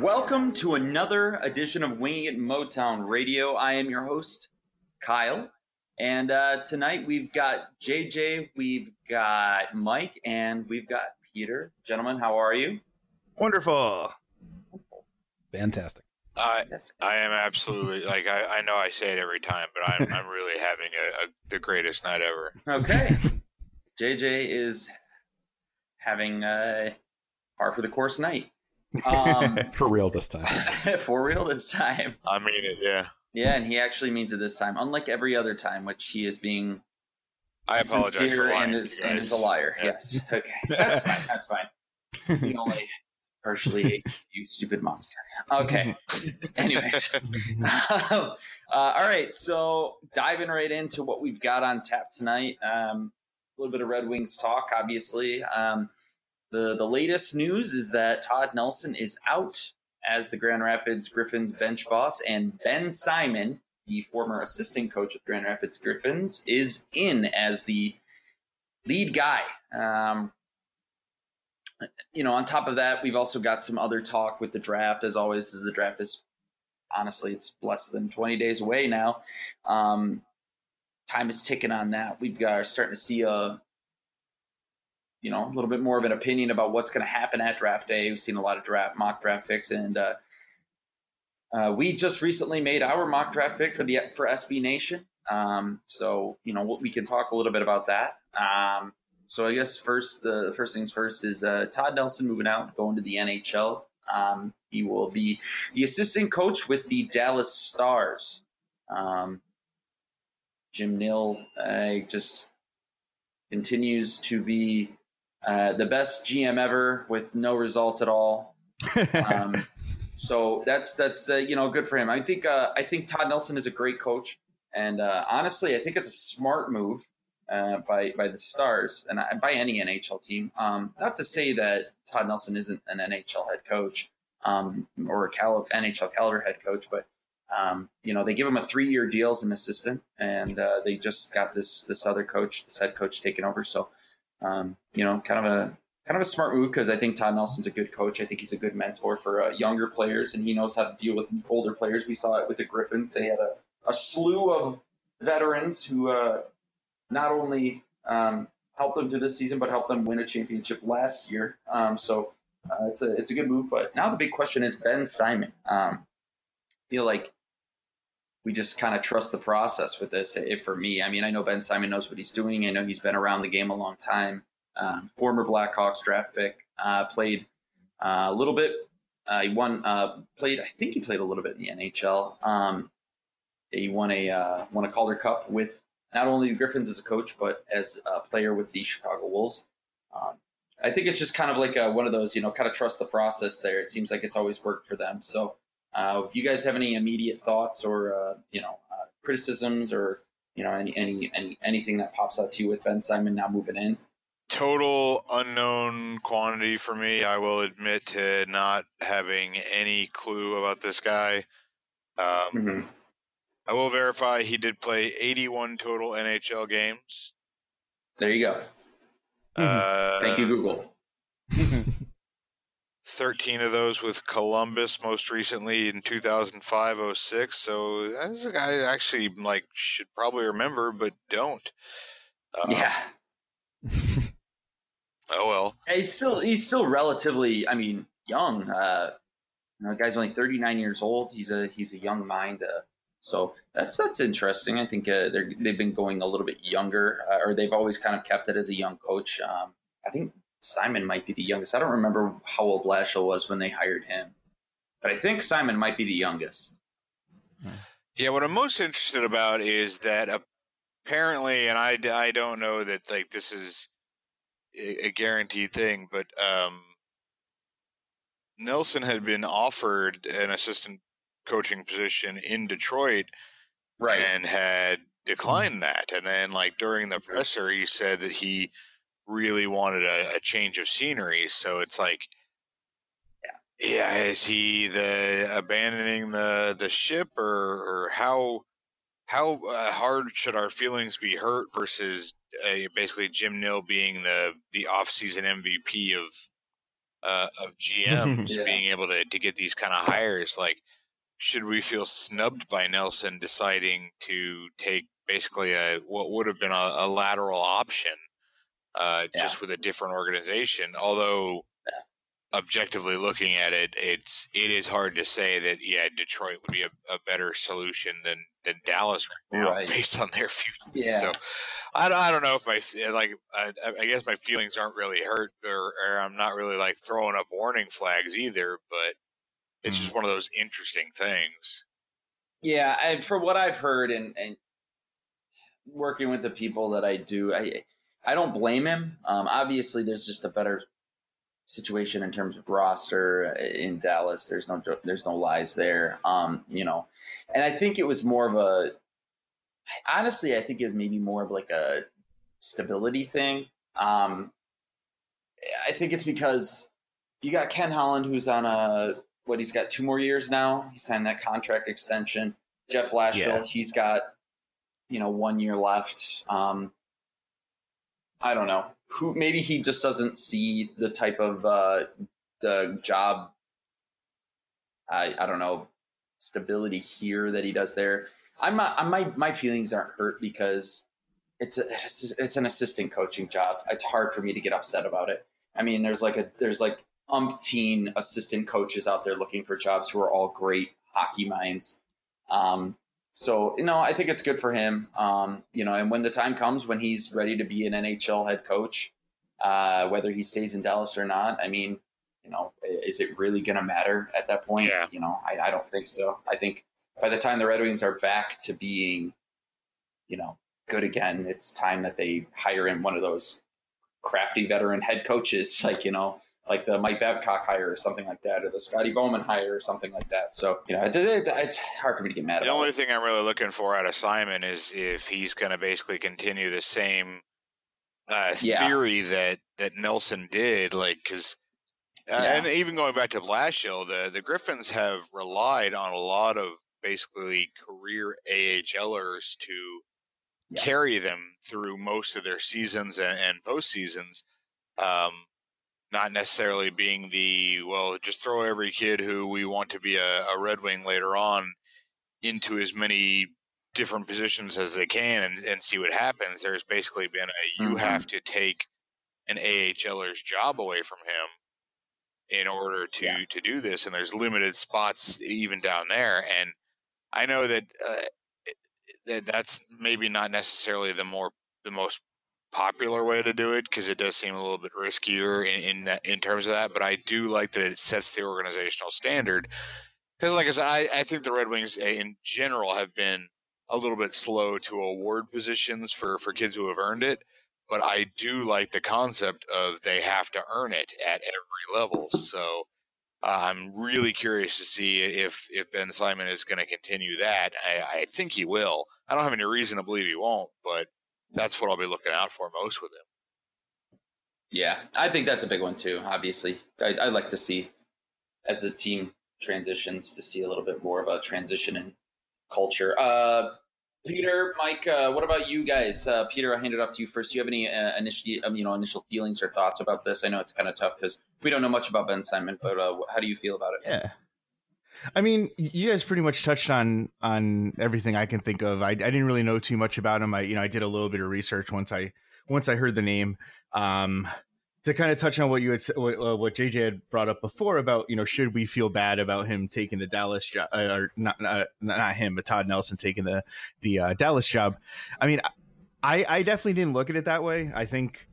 Welcome to another edition of Winging It Motown Radio. I am your host, Kyle. And uh, tonight we've got JJ, we've got Mike, and we've got Peter. Gentlemen, how are you? Wonderful. Fantastic. I I am absolutely like I, I know I say it every time, but I'm I'm really having a, a the greatest night ever. Okay. JJ is having a par for the course night. Um, For real this time. for real this time. I mean it, yeah. Yeah, and he actually means it this time, unlike every other time, which he is being I apologize for lying. and is, and is a liar. Yeah. Yes. Okay. That's fine. That's fine. We only partially you, stupid monster. Okay. Anyways. uh, all right. So diving right into what we've got on tap tonight. Um, a little bit of Red Wings talk, obviously. Um, the the latest news is that Todd Nelson is out as the Grand Rapids Griffins bench boss, and Ben Simon, the former assistant coach of Grand Rapids Griffins, is in as the lead guy. Um, you know, on top of that, we've also got some other talk with the draft. As always, as the draft is honestly, it's less than 20 days away now. Um, time is ticking on that. We've got are starting to see a you know a little bit more of an opinion about what's going to happen at draft day. We've seen a lot of draft mock draft picks, and uh, uh, we just recently made our mock draft pick for the for SB Nation. Um, so you know we can talk a little bit about that. Um, so I guess first the, first things first is uh, Todd Nelson moving out, going to the NHL. Um, he will be the assistant coach with the Dallas Stars. Um, Jim Nill uh, just continues to be uh, the best GM ever with no results at all. Um, so that's that's uh, you know good for him. I think uh, I think Todd Nelson is a great coach, and uh, honestly, I think it's a smart move uh, by by the Stars and I, by any NHL team. Um, not to say that Todd Nelson isn't an NHL head coach um, or a cal- NHL caliber head coach, but um, you know they give him a three year deal as an assistant, and uh, they just got this this other coach, this head coach, taken over. So um, you know, kind of a kind of a smart move because I think Todd Nelson's a good coach. I think he's a good mentor for uh, younger players, and he knows how to deal with older players. We saw it with the Griffins; they had a, a slew of veterans who uh, not only um, helped them through this season, but help them win a championship last year. Um, so uh, it's a it's a good move. But now the big question is Ben Simon. Um, I feel like we just kind of trust the process with this. If for me, I mean, I know Ben Simon knows what he's doing. I know he's been around the game a long time. Um, former Blackhawks draft pick, uh, played uh, a little bit. Uh, he won, uh, played. I think he played a little bit in the NHL. Um, he won a uh, won a Calder Cup with not only the Griffins as a coach, but as a player with the Chicago Wolves. Um, I think it's just kind of like a, one of those, you know, kind of trust the process. There, it seems like it's always worked for them. So, uh, do you guys have any immediate thoughts or uh, you know uh, criticisms or you know any, any any anything that pops out to you with Ben Simon now moving in? Total unknown quantity for me. I will admit to not having any clue about this guy. Um, Mm-hmm. I will verify he did play 81 total NHL games. There you go. Uh, Thank you, Google. 13 of those with Columbus, most recently in 2005-06. So that's a guy I actually like should probably remember, but don't. Uh, yeah, Oh well. He's still he's still relatively, I mean, young. Uh, you know, the guy's only 39 years old. He's a he's a young mind. Uh, so that's that's interesting. I think uh, they're, they've been going a little bit younger, uh, or they've always kind of kept it as a young coach. Um, I think Simon might be the youngest. I don't remember how old Blashill was when they hired him. but I think Simon might be the youngest. Yeah, what I'm most interested about is that apparently, and I, I don't know that like this is a guaranteed thing, but um, Nelson had been offered an assistant coaching position in Detroit, Right. and had declined that. And then, like during the presser, he said that he really wanted a, a change of scenery. So it's like, yeah, is he the abandoning the the ship, or or how how uh, hard should our feelings be hurt versus uh, basically Jim Nill being the the off season MVP of uh, of GMs Yeah. being able to to get these kind of hires like should we feel snubbed by Nelson deciding to take basically a what would have been a, a lateral option uh, Yeah. just with a different organization although objectively looking at it it's it is hard to say that yeah Detroit would be a, a better solution than than Dallas right now Right. based on their future Yeah. so I, don't- I don't know if my like I, I guess my feelings aren't really hurt or, or I'm not really like throwing up warning flags either but it's just one of those interesting things Yeah, and for what I've heard and, and working with the people that I do, I I don't blame him. Um, obviously, there's just a better situation in terms of roster in Dallas. There's no there's no lies there. Um, you know, and I think it was more of a honestly, I think it was maybe more of like a stability thing. Um, I think it's because you got Ken Holland, who's on a what he's got two more years now. He signed that contract extension. Jeff Blashill, Yeah. he's got you know one year left. Um, I don't know who. Maybe he just doesn't see the type of uh, the job. I I don't know stability here that he does there. I'm not. I'm, my my feelings aren't hurt because it's a it's, it's an assistant coaching job. It's hard for me to get upset about it. I mean, there's like a there's like umpteen assistant coaches out there looking for jobs who are all great hockey minds. Um, so you know, I think it's good for him. Um, you know, and when the time comes when he's ready to be an NHL head coach, uh, whether he stays in Dallas or not, I mean, you know, is it really going to matter at that point? Yeah. You know, I, I don't think so. I think by the time the Red Wings are back to being, you know, good again, it's time that they hire in one of those crafty veteran head coaches, like you know, like the Mike Babcock hire or something like that, or the Scotty Bowman hire or something like that. So you know, it, it, it's hard for me to get mad The only it. thing I'm really looking for out of Simon is if he's going to basically continue the same uh, Yeah. theory that that Nelson did, like because. Uh, Yeah. And even going back to Blashill, the the Griffins have relied on a lot of basically career AHLers to Yeah. carry them through most of their seasons and, and postseasons. Um, not necessarily being the well, just throw every kid who we want to be a, a Red Wing later on into as many different positions as they can and, and see what happens. There's basically been a you Mhm. have to take an AHLer's job away from him in order to Yeah. to do this, and there's limited spots even down there. And I know that uh, that that's maybe not necessarily the more the most popular way to do it because it does seem a little bit riskier in in, that, in terms of that. But I do like that it sets the organizational standard because, like I said, I, I think the Red Wings uh, in general have been a little bit slow to award positions for for kids who have earned it. But I do like the concept of they have to earn it at every level. So uh, I'm really curious to see if if Ben Simon is going to continue that. I, I think he will. I don't have any reason to believe he won't, but that's what I'll be looking out for most with him. Yeah, I think that's a big one too. Obviously, I, I like to see as the team transitions to see a little bit more of a transition in culture. Uh, Peter, Mike, uh, what about you guys? Uh, Peter, I hand it off to you first. Do you have any uh, initial, um, you know, initial feelings or thoughts about this? I know it's kind of tough because we don't know much about Ben Simon, but uh, how do you feel about it? Yeah. I mean, you guys pretty much touched on on everything I can think of. I, I didn't really know too much about him. I you know I did a little bit of research once I once I heard the name. Um, to kind of touch on what you had what, uh, what JJ had brought up before about you know should we feel bad about him taking the Dallas job uh, or not, not not him but Todd Nelson taking the the uh, Dallas job. I mean, I I definitely didn't look at it that way. I think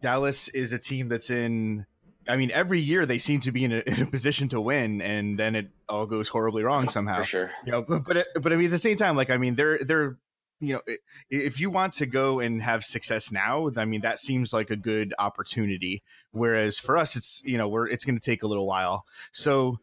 Dallas is a team that's in I mean, every year they seem to be in a, in a position to win, and then it all goes horribly wrong somehow. For sure. You know, but but, but I mean, at the same time, like I mean, they're they're you know, if you want to go and have success now, I mean, that seems like a good opportunity. Whereas for us, it's you know, we're it's going to take a little while. So,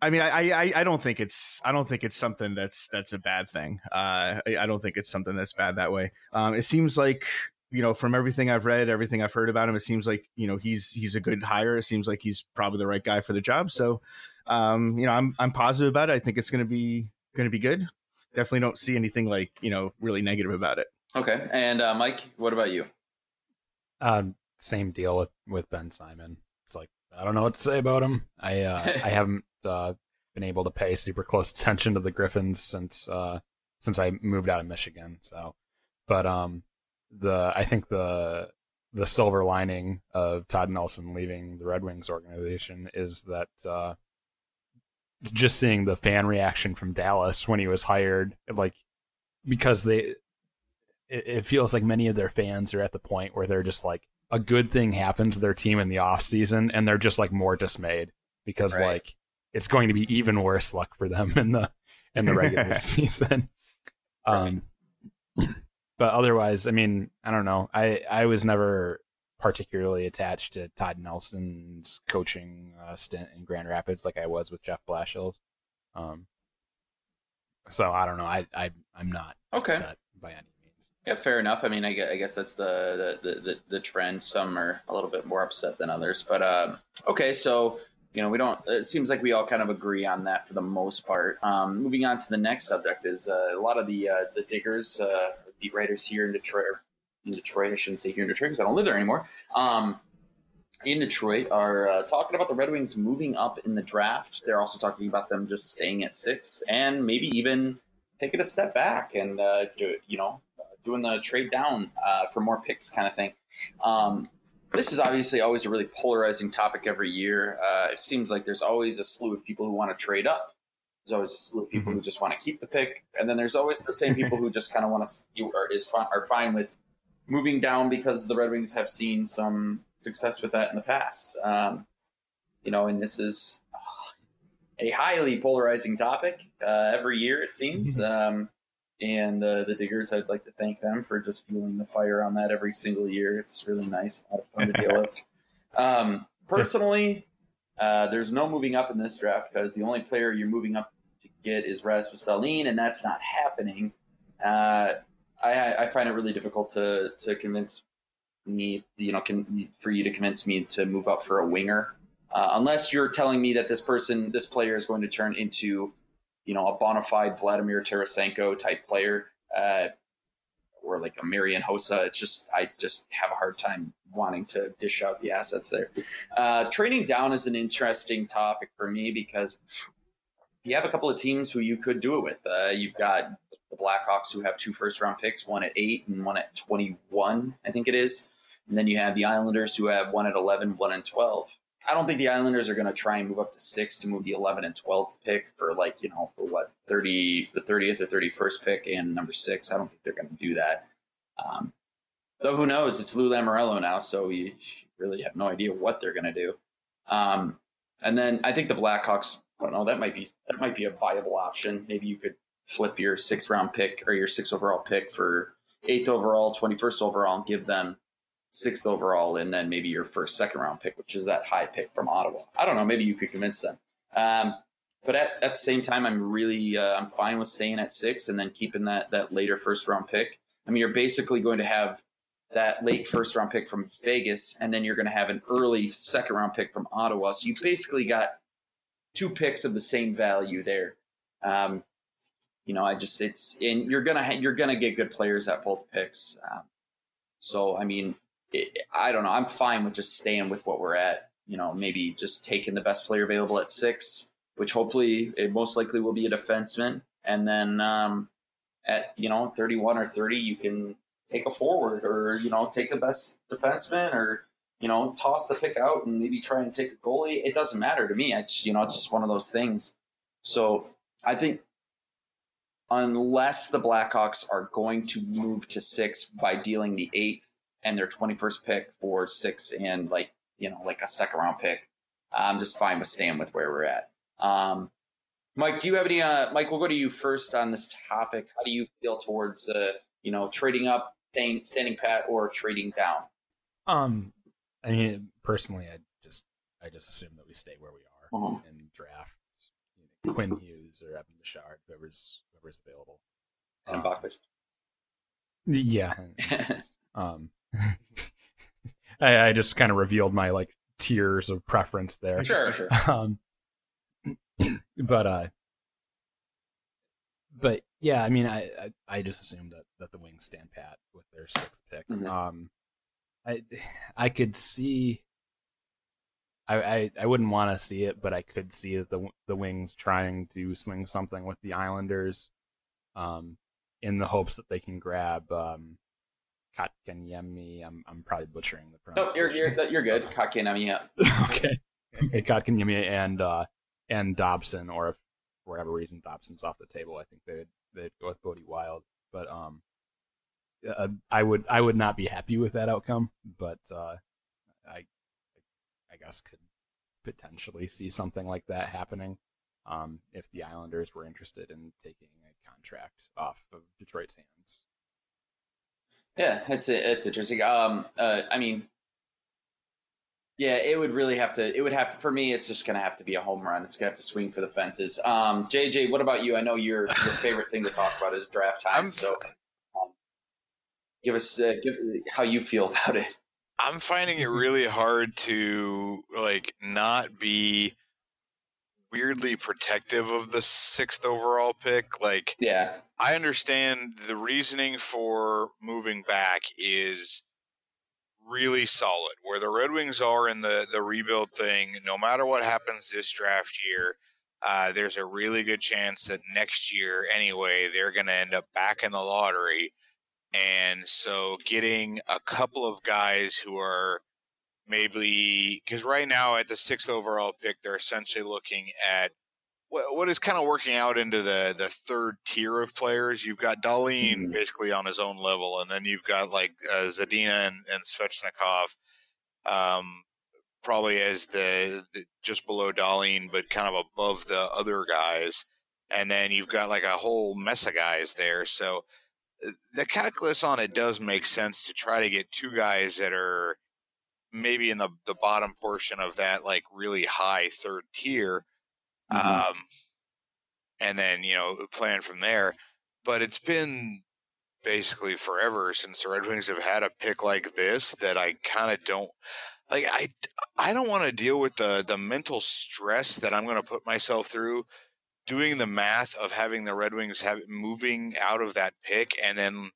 I mean, I, I I don't think it's I don't think it's something that's that's a bad thing. Uh, I, I don't think it's something that's bad that way. Um, it seems like you know, from everything I've read, everything I've heard about him, it seems like you know he's he's a good hire. It seems like he's probably the right guy for the job. So, um, you know, I'm I'm positive about it. I think it's going to be going to be good definitely don't see anything like you know really negative about it. Okay, and uh, Mike, what about you? Um, same deal with with Ben Simon. It's like I don't know what to say about him. I uh, I haven't uh, been able to pay super close attention to the Griffins since uh, since I moved out of Michigan. So, but um, the I think the the silver lining of Todd Nelson leaving the Red Wings organization is that uh, just seeing the fan reaction from Dallas when he was hired, like because they, it, it, feels like many of their fans are at the point where they're just like a good thing happens to their team in the off season, and they're just like more dismayed because right. like it's going to be even worse luck for them in the in the regular season. Um, but otherwise, I mean, I don't know. I I was never particularly attached to Todd Nelson's coaching uh, stint in Grand Rapids like I was with Jeff Blashill. Um, so I don't know. I, I I'm not okay by any means. Yeah, fair enough. I mean, I guess, I guess that's the, the, the the trend. Some are a little bit more upset than others, but um, okay. So you know, we don't. It seems like we all kind of agree on that for the most part. Um, moving on to the next subject is uh, a lot of the uh, the diggers, uh, beat writers here in Detroit, in Detroit. I shouldn't say here in Detroit because I don't live there anymore. Um, in Detroit are uh, talking about the Red Wings moving up in the draft. They're also talking about them just staying at six and maybe even taking a step back and uh, do, you know doing the trade down uh, for more picks kind of thing. Um, this is obviously always a really polarizing topic every year. Uh, it seems like there's always a slew of people who want to trade up. There's always a slew of people mm-hmm. who just want to keep the pick, and then there's always the same people who just kind of want to or is are fine with moving down because the Red Wings have seen some success with that in the past. Um, you know, and this is a highly polarizing topic uh, every year, it seems. Mm-hmm. Um, and uh, the Diggers, I'd like to thank them for just fueling the fire on that every single year. It's really nice, a lot of fun to deal with. Um, personally, uh, there's no moving up in this draft because the only player you're moving up to get is Rasmus Dahlin, and that's not happening. Uh, I, I find it really difficult to to convince me, you know, can, for you to convince me to move up for a winger, uh, unless you're telling me that this person, this player, is going to turn into, you know, a bona fide Vladimir Tarasenko type player, uh, or like a Marian Hossa. It's just I just have a hard time wanting to dish out the assets there. Uh, trading down is an interesting topic for me because you have a couple of teams who you could do it with. Uh, you've got the Blackhawks, who have two first round picks, one at eight and one at 21, I think it is. And then you have the Islanders, who have one at 11, one and 12. I don't think the Islanders are going to try and move up to six to move the 11 and 12th pick for like, you know, for what, 30, the 30th or 31st pick and number six. I don't think they're going to do that. Um, though who knows? It's Lou Lamoriello now, so you really have no idea what they're going to do. Um, and then I think the Blackhawks, I don't know, that might be that might be a viable option. Maybe you could flip your sixth round pick or your sixth overall pick for eighth overall, 21st overall, and give them sixth overall and then maybe your first second round pick, which is that high pick from Ottawa. I don't know. Maybe you could convince them. Um, but at, at the same time, I'm really uh, I'm fine with staying at six and then keeping that that later first round pick. I mean, you're basically going to have that late first round pick from Vegas, and then you're going to have an early second round pick from Ottawa. So you've basically got two picks of the same value there. Um, you know, I just it's and you're gonna ha- you're gonna get good players at both picks. Um, so I mean, I don't know. I'm fine with just staying with what we're at. You know, maybe just taking the best player available at six, which hopefully it most likely will be a defenseman, and then um, at you know 31 or 30, you can take a forward or you know take the best defenseman or you know toss the pick out and maybe try and take a goalie. It doesn't matter to me. It's you know it's just one of those things. So I think unless the Blackhawks are going to move to six by dealing the eighth and their 21st pick for six and like you know, like a second round pick, I'm just fine with staying with where we're at. Um, Mike, do you have any? Uh, Mike, we'll go to you first on this topic. How do you feel towards, uh, you know, trading up, staying, standing pat, or trading down? Um, I mean, personally, I just I just assume that we stay where we are Mhm. and draft you know, Quinn Hughes or Evan Bouchard, whoever's whoever's available. And Um. Yeah. um, I, I just kind of revealed my like tiers of preference there. Sure, sure. Um, but uh, but yeah, I mean, I, I I just assumed that that the Wings stand pat with their sixth pick. Mhm. Um, I I could see. I, I, I wouldn't want to see it, but I could see that the the Wings trying to swing something with the Islanders, um, in the hopes that they can grab um, Kotkaniemi. I'm I'm probably butchering the No, you're pronunciation. you're you're good. Yeah. okay. Okay, Kotkaniemi and uh, and Dobson, or if for whatever reason Dobson's off the table, I think they'd they'd go with Bode Wilde. But um, uh, I would I would not be happy with that outcome, but uh, I I guess could potentially see something like that happening um, if the Islanders were interested in taking a contract off of Detroit's hands. Yeah, it's it's interesting. Um, uh, I mean, yeah, it would really have to. It would have to. For me, it's just gonna have to be a home run. It's gonna have to swing for the fences. Um, JJ, what about you? I know your your favorite thing to talk about is draft time. I'm- so, um, give us uh, give how you feel about it. I'm finding it really hard to like not be weirdly protective of the sixth overall pick. Like Yeah, I understand the reasoning for moving back is really solid. Where the Red Wings are in the the rebuild thing, no matter what happens this draft year, uh, there's a really good chance that next year, anyway, they're going to end up back in the lottery. And so, getting a couple of guys who are maybe because right now at the sixth overall pick, they're essentially looking at what, what is kind of working out into the the third tier of players. You've got Dahlin Mhm. basically on his own level, and then you've got like uh, Zadina and, and Svechnikov, um, probably as the, the just below Dahlin, but kind of above the other guys. And then you've got like a whole mess of guys there. So uh, the calculus on it does make sense to try to get two guys that are maybe in the the bottom portion of that like really high third tier Mhm. um, and then you know plan from there. But it's been basically forever since the Red Wings have had a pick like this that I kind of don't like. I I don't want to deal with the the mental stress that I'm going to put myself through doing the math of having the Red Wings have moving out of that pick and then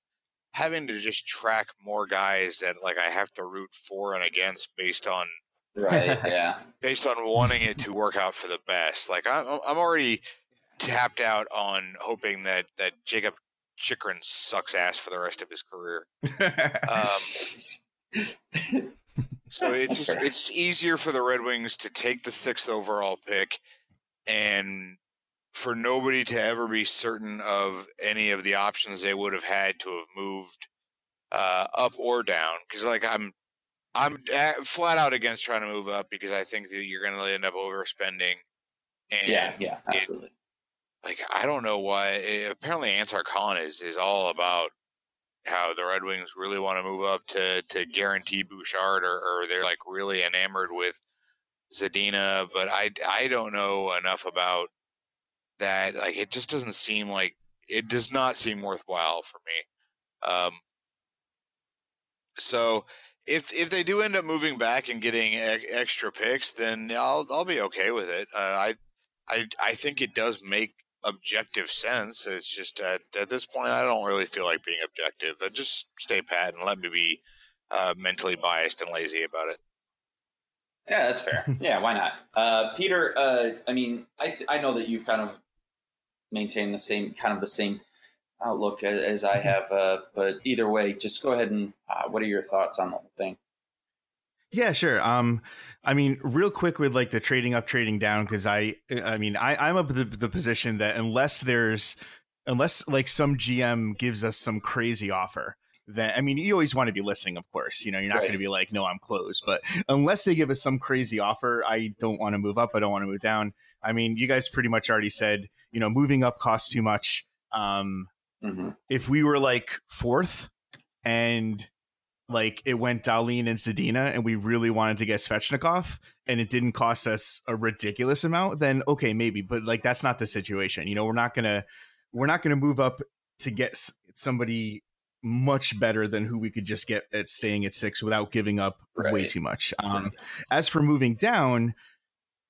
having to just track more guys that like I have to root for and against based on right. Yeah, based on wanting it to work out for the best. Like I'm, I'm already tapped out on hoping that that Jakob Chychrun sucks ass for the rest of his career. Um, So it's just, it's easier for the Red Wings to take the sixth overall pick and for nobody to ever be certain of any of the options they would have had to have moved uh, up or down. Because like I'm I'm flat out against trying to move up because I think that you're going to end up overspending. And yeah, yeah, it- absolutely. like I don't know why. eh, apparently, Ansar Khan is is all about how the Red Wings really want to move up to to guarantee Bouchard, or, or they're like really enamored with Zadina. But I I don't know enough about that. Like it just doesn't seem like it does not seem worthwhile for me. Um. So. If, if they do end up moving back and getting e- extra picks, then I'll I'll be okay with it. Uh, I I I think it does make objective sense. It's just at at this point, I don't really feel like being objective. I just stay pat and let me be uh, mentally biased and lazy about it. Yeah, that's fair. Yeah, why not? Uh, Peter, uh, I mean, I I know that you've kind of maintained the same kind of the same outlook as, I have, uh, but either way, just go ahead and uh, what are your thoughts on the whole thing? Yeah, sure. Um, I mean, real quick with like the trading up, trading down, because I, I mean, I, I'm of the, the position that unless there's, unless like some GM gives us some crazy offer, then I mean, you always want to be listening, of course. You know, you're not Right. going to be like, no, I'm closed. But unless they give us some crazy offer, I don't want to move up. I don't want to move down. I mean, you guys pretty much already said, you know, moving up costs too much. Um, hmm if we were like fourth and like it went Dahlin and Zadina and we really wanted to get Svechnikov and it didn't cost us a ridiculous amount, then okay, maybe. But like that's not the situation. You know, we're not gonna we're not gonna move up to get somebody much better than who we could just get at staying at six without giving up way too much. Um, as for moving down,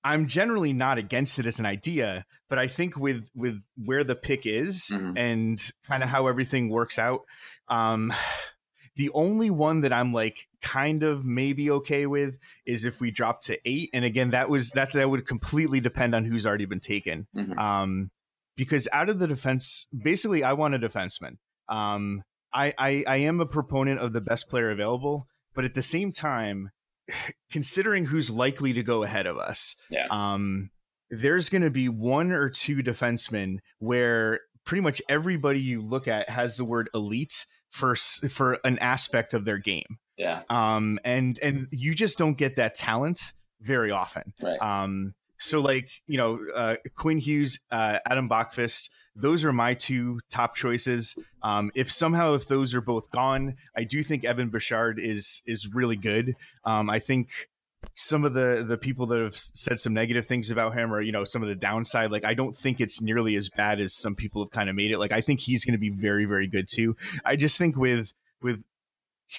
I'm generally not against it as an idea, but I think with with where the pick is Mhm. and kind of how everything works out, um, the only one that I'm like kind of maybe okay with is if we drop to eight. And again, that was that that would completely depend on who's already been taken. Mhm. Um, because out of the defense, basically, I want a defenseman. Um, I, I I am a proponent of the best player available, but at the same time, considering who's likely to go ahead of us, Yeah. um, there's going to be one or two defensemen where pretty much everybody you look at has the word elite for for an aspect of their game. Yeah. Um, and and you just don't get that talent very often. Right. Um, so like you know, uh, Quinn Hughes, uh, Adam Boqvist, those are my two top choices. Um, if somehow if those are both gone, I do think Evan Bouchard is is really good. Um, I think some of the the people that have said some negative things about him or you know some of the downside like i don't think it's nearly as bad as some people have kind of made it like i think he's going to be very very good too i just think with with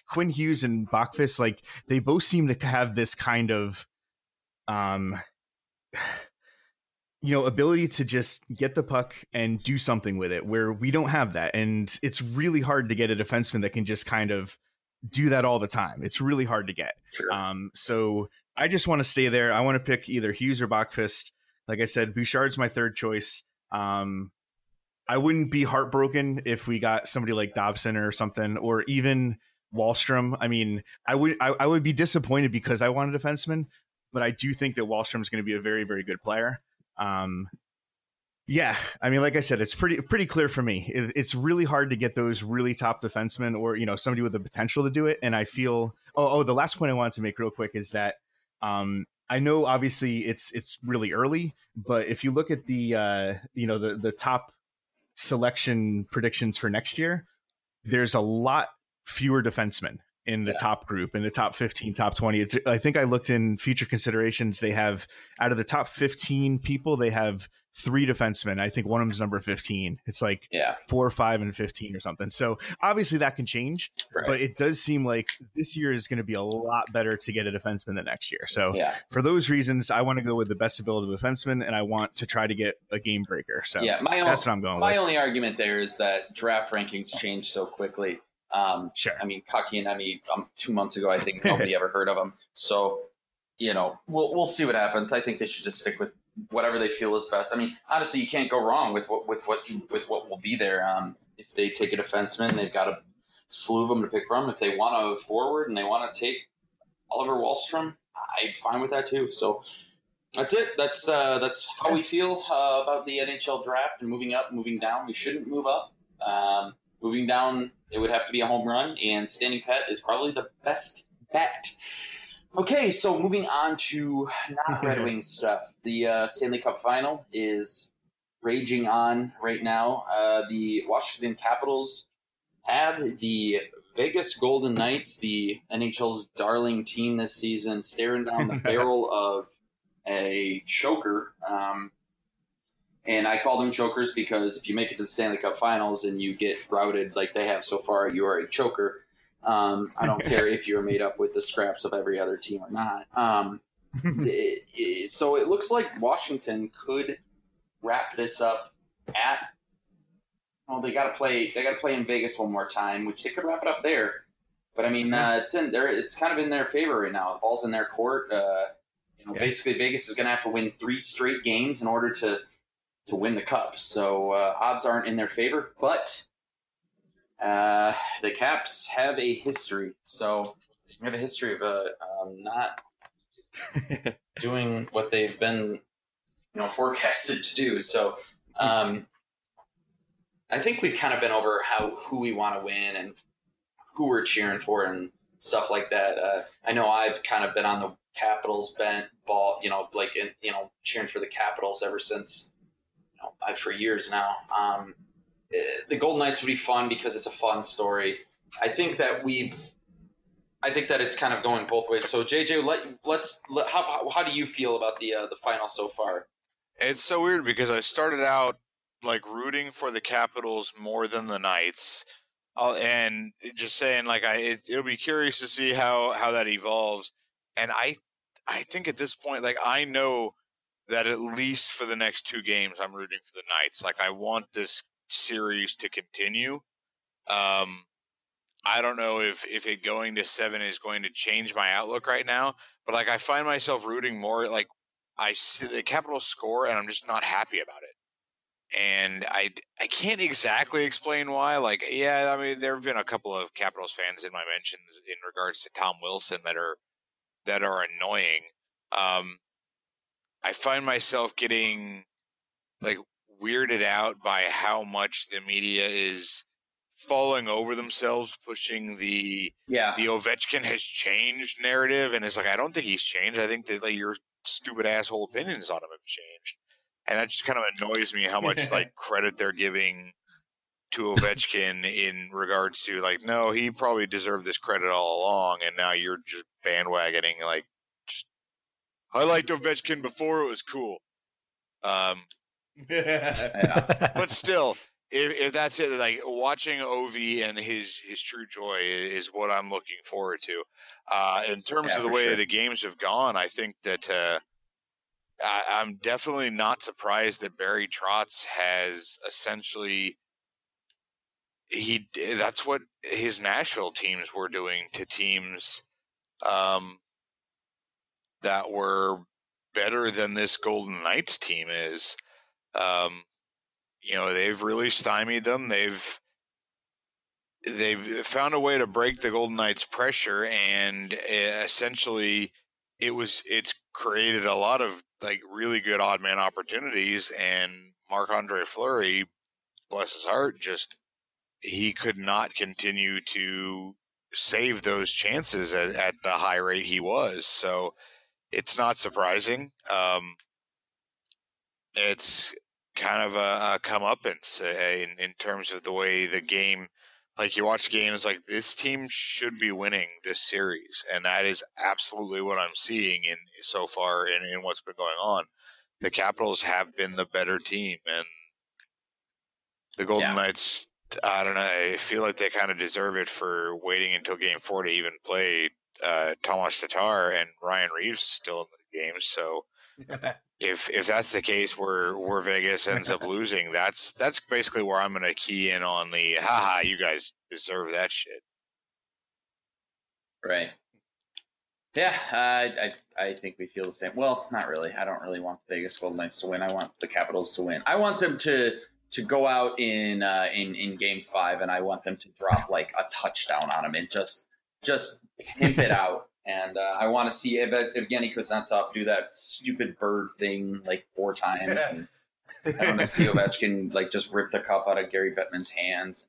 quinn hughes and Boqvist like they both seem to have this kind of um you know ability to just get the puck and do something with it where we don't have that and it's really hard to get a defenseman that can just kind of do that all the time it's really hard to get Sure. um, so I just want to stay there. I want to pick either Hughes or Boqvist. Like I said, Bouchard's my third choice. Um, I wouldn't be heartbroken if we got somebody like Dobson or something, or even Wahlstrom. I mean, I would I, I would be disappointed because I want a defenseman, but I do think that Wahlstrom is going to be a very very good player. Um, yeah, I mean, like I said, it's pretty pretty clear for me. It, it's really hard to get those really top defensemen, or you know, somebody with the potential to do it. And I feel, oh, oh, the last point I wanted to make real quick is that um, I know obviously it's it's really early, but if you look at the uh, you know the the top selection predictions for next year, there's a lot fewer defensemen in the Yeah. top group in the top 15 top 20 it's, i think i looked in future considerations they have out of the top 15 people they have three defensemen i think one of them's number 15 it's like yeah. four five and 15 or something so obviously that can change Right. but it does seem like this year is going to be a lot better to get a defenseman than next year so yeah. for those reasons i want to go with the best ability defenseman and i want to try to get a game breaker so yeah. My own, that's what i'm going my with only argument there is that draft rankings change so quickly. Um, sure I mean, Kotkaniemi, um, two months ago, I think nobody ever heard of them. So, you know, we'll we'll see what happens. I think they should just stick with whatever they feel is best. I mean, honestly, you can't go wrong with what with what with what will be there. Um, if they take a defenseman, they've got a slew of them to pick from. If they want a forward and they want to take Oliver Wahlstrom, I'm fine with that too. So. That's it. That's uh, that's how we feel uh, about the NHL draft and moving up, moving down. We shouldn't move up. Um, moving down, it would have to be a home run, and standing pet is probably the best bet. Okay, so moving on to not Red Wings stuff. The uh, Stanley Cup Final is raging on right now. Uh, the Washington Capitals have the Vegas Golden Knights, the NHL's darling team this season, staring down the barrel of a choker. Um, and I call them chokers because if you make it to the Stanley Cup Finals and you get routed like they have so far, you are a choker. Um, I don't care if you're made up with the scraps of every other team or not. Um, it- it- so it looks like Washington could wrap this up at. Well, they got to play. They got to play in Vegas one more time, which they could wrap it up there. But I mean, uh, it's in there. It's kind of in their favor right now. The ball's in their court. Uh, you know, Yeah. basically, Vegas is going to have to win three straight games in order to to win the cup. So uh, odds aren't in their favor, but uh, the Caps have a history. So they have a history of uh, um, not doing what they've been, you know, forecasted to do. So um, I think we've kind of been over how who we want to win and who we're cheering for and stuff like that. Uh, I know I've kind of been on the Capitals bent ball, you know, like in, you know, cheering for the Capitals ever since, know, for years now. Um, eh, the Golden Knights would be fun because it's a fun story. I think that we've, I think that it's kind of going both ways. So JJ, let let's let, how how do you feel about the uh, the final so far? It's so weird because I started out like rooting for the Capitals more than the Knights. And just saying like I it, it'll be curious to see how how that evolves and I I think at this point like I know that at least for the next two games I'm rooting for the Knights like I want this series to continue um I don't know if if it going to 7 is going to change my outlook right now but like I find myself rooting more like I see the Capitals score and I'm just not happy about it and I I can't exactly explain why. Like, yeah, I mean, there have been a couple of Capitals fans in my mentions in regards to Tom Wilson that are that are annoying. Um, I find myself getting like weirded out by how much the media is falling over themselves, pushing the Yeah, the Ovechkin has changed narrative, and it's like I don't think he's changed. I think that like your stupid asshole opinions on him have changed and that just kind of annoys me how much like credit they're giving to Ovechkin in regards to like, no, he probably deserved this credit all along, and now you're just bandwagoning like, I liked Ovechkin before it was cool. Um, yeah. but still, if, if that's it, like watching Ovi and his his true joy is what I'm looking forward to. Uh, in terms Yeah, of the way sure. the games have gone, I think that uh, I, I'm definitely not surprised that Barry Trotz has essentially he that's what his Nashville teams were doing to teams um, that were better than this Golden Knights team is. Um, you know, they've really stymied them. They've they've found a way to break the Golden Knights' pressure, and uh, essentially, it was it's created a lot of like really good odd man opportunities. And Marc Andre Fleury, bless his heart, just he could not continue to save those chances at, at the high rate he was. So it's not surprising. Um, it's kind of a, a comeuppance uh, in, in terms of the way the game, like you watch the game, it's like this team should be winning this series, and that is absolutely what I'm seeing in so far in, in what's been going on. The Capitals have been the better team, and the Golden Yeah. Knights. I don't know. I feel like they kind of deserve it for waiting until Game Four to even play uh, Tomas Tatar and Ryan Reaves is still in the game. So if if that's the case where where Vegas ends up losing, that's that's basically where I'm going to key in on the haha. You guys deserve that shit. Right. Yeah, I, I I think we feel the same. Well, not really. I don't really want the Vegas Golden Knights to win. I want the Capitals to win. I want them to to go out in uh, in in Game Five, and I want them to drop like a touchdown on them and just just pimp it out. And uh, I want to see Ev- Evgeny Kuznetsov do that stupid bird thing like four times. And I want to see Ovechkin like just rip the cup out of Gary Bettman's hands.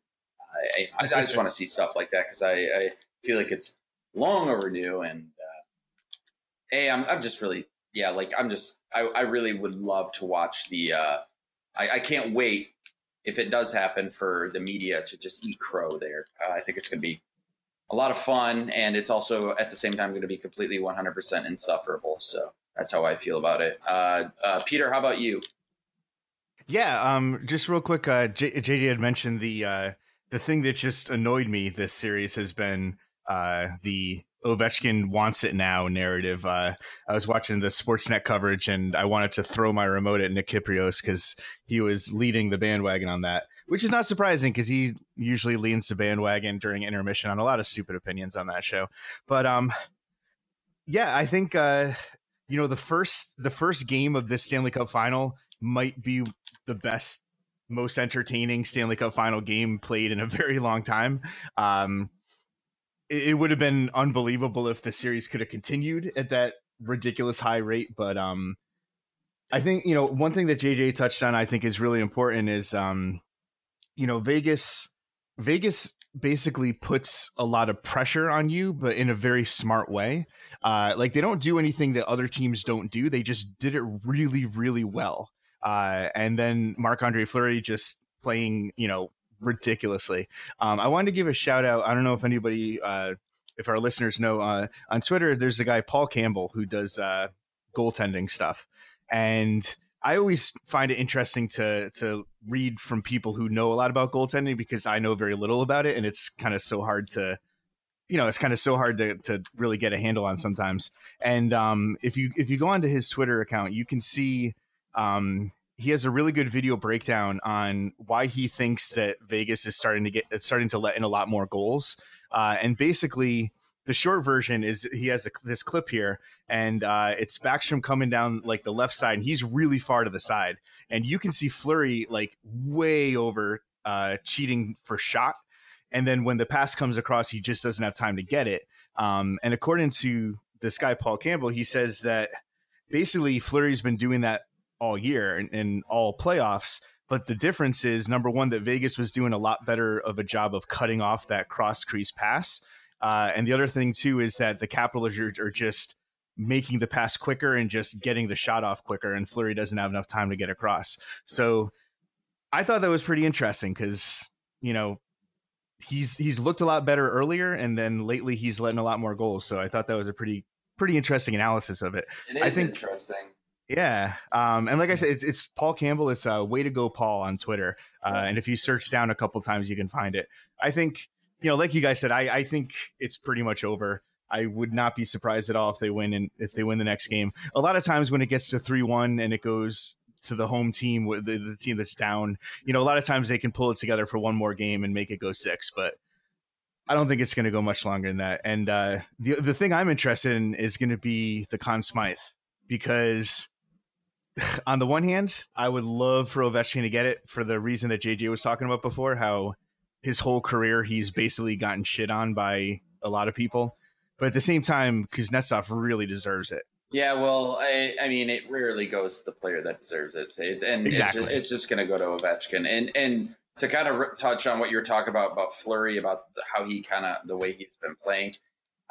I, I, I just want to see stuff like that because I, I feel like it's long overdue. And uh, hey, I'm I'm just really yeah, like I'm just I, I really would love to watch the. Uh, I, I can't wait if it does happen for the media to just eat crow there. Uh, I think it's going to be a lot of fun, and it's also at the same time going to be completely 100% insufferable. So that's how I feel about it. Uh, uh, Peter, how about you? Yeah, um, just real quick, uh, J- JJ had mentioned the uh, the thing that just annoyed me this series has been uh, the Ovechkin wants it now narrative. Uh, I was watching the Sportsnet coverage and I wanted to throw my remote at Nick Kypreos because he was leading the bandwagon on that, which is not surprising because he usually leans the bandwagon during intermission on a lot of stupid opinions on that show. But um, yeah, I think uh, you know the first the first game of this Stanley Cup final might be the best most entertaining Stanley Cup final game played in a very long time. Um, it, it would have been unbelievable if the series could have continued at that ridiculous high rate. But um, I think you know one thing that JJ touched on, I think is really important is um, you know Vegas. Vegas basically puts a lot of pressure on you, but in a very smart way. Uh, like they don't do anything that other teams don't do. They just did it really, really well. Uh, and then Marc Andre Fleury just playing, you know, ridiculously. Um, I wanted to give a shout out. I don't know if anybody, uh, if our listeners know, uh, on Twitter, there's a guy Paul Campbell who does uh, goaltending stuff, and I always find it interesting to to read from people who know a lot about goaltending because I know very little about it, and it's kind of so hard to, you know, it's kind of so hard to to really get a handle on sometimes. And um, if you if you go onto his Twitter account, you can see um, he has a really good video breakdown on why he thinks that Vegas is starting to get starting to let in a lot more goals, uh, and basically the short version is he has a, this clip here, and uh, it's Backstrom coming down like the left side, and he's really far to the side, and you can see Fleury like way over uh, cheating for shot, and then when the pass comes across, he just doesn't have time to get it. Um, and according to this guy Paul Campbell, he says that basically Fleury's been doing that all year and, and all playoffs. But the difference is number one that Vegas was doing a lot better of a job of cutting off that cross crease pass uh, and the other thing too is that the Capitals are, are, just making the pass quicker and just getting the shot off quicker, and Fleury doesn't have enough time to get across. So I thought that was pretty interesting because you know he's he's looked a lot better earlier, and then lately he's letting a lot more goals. So I thought that was a pretty pretty interesting analysis of it. It is I think, interesting. Yeah, um, and like I said, it's, it's Paul Campbell. It's uh, way to go, Paul, on Twitter. Uh, and if you search down a couple times, you can find it. I think you know, like you guys said, I, I think it's pretty much over. I would not be surprised at all if they win and if they win the next game. A lot of times when it gets to three one and it goes to the home team, the, the team that's down, you know, a lot of times they can pull it together for one more game and make it go six. But I don't think it's going to go much longer than that. And uh, the the thing I'm interested in is going to be the Conn Smythe because on the one hand, I would love for Ovechkin to get it for the reason that JJ was talking about before, how his whole career he's basically gotten shit on by a lot of people. But at the same time, Kuznetsov really deserves it. Yeah, well, I, I mean, it rarely goes to the player that deserves it, it and exactly. it's, it's just going to go to Ovechkin. And and to kind of touch on what you were talking about about Fleury, about how he kind of the way he's been playing,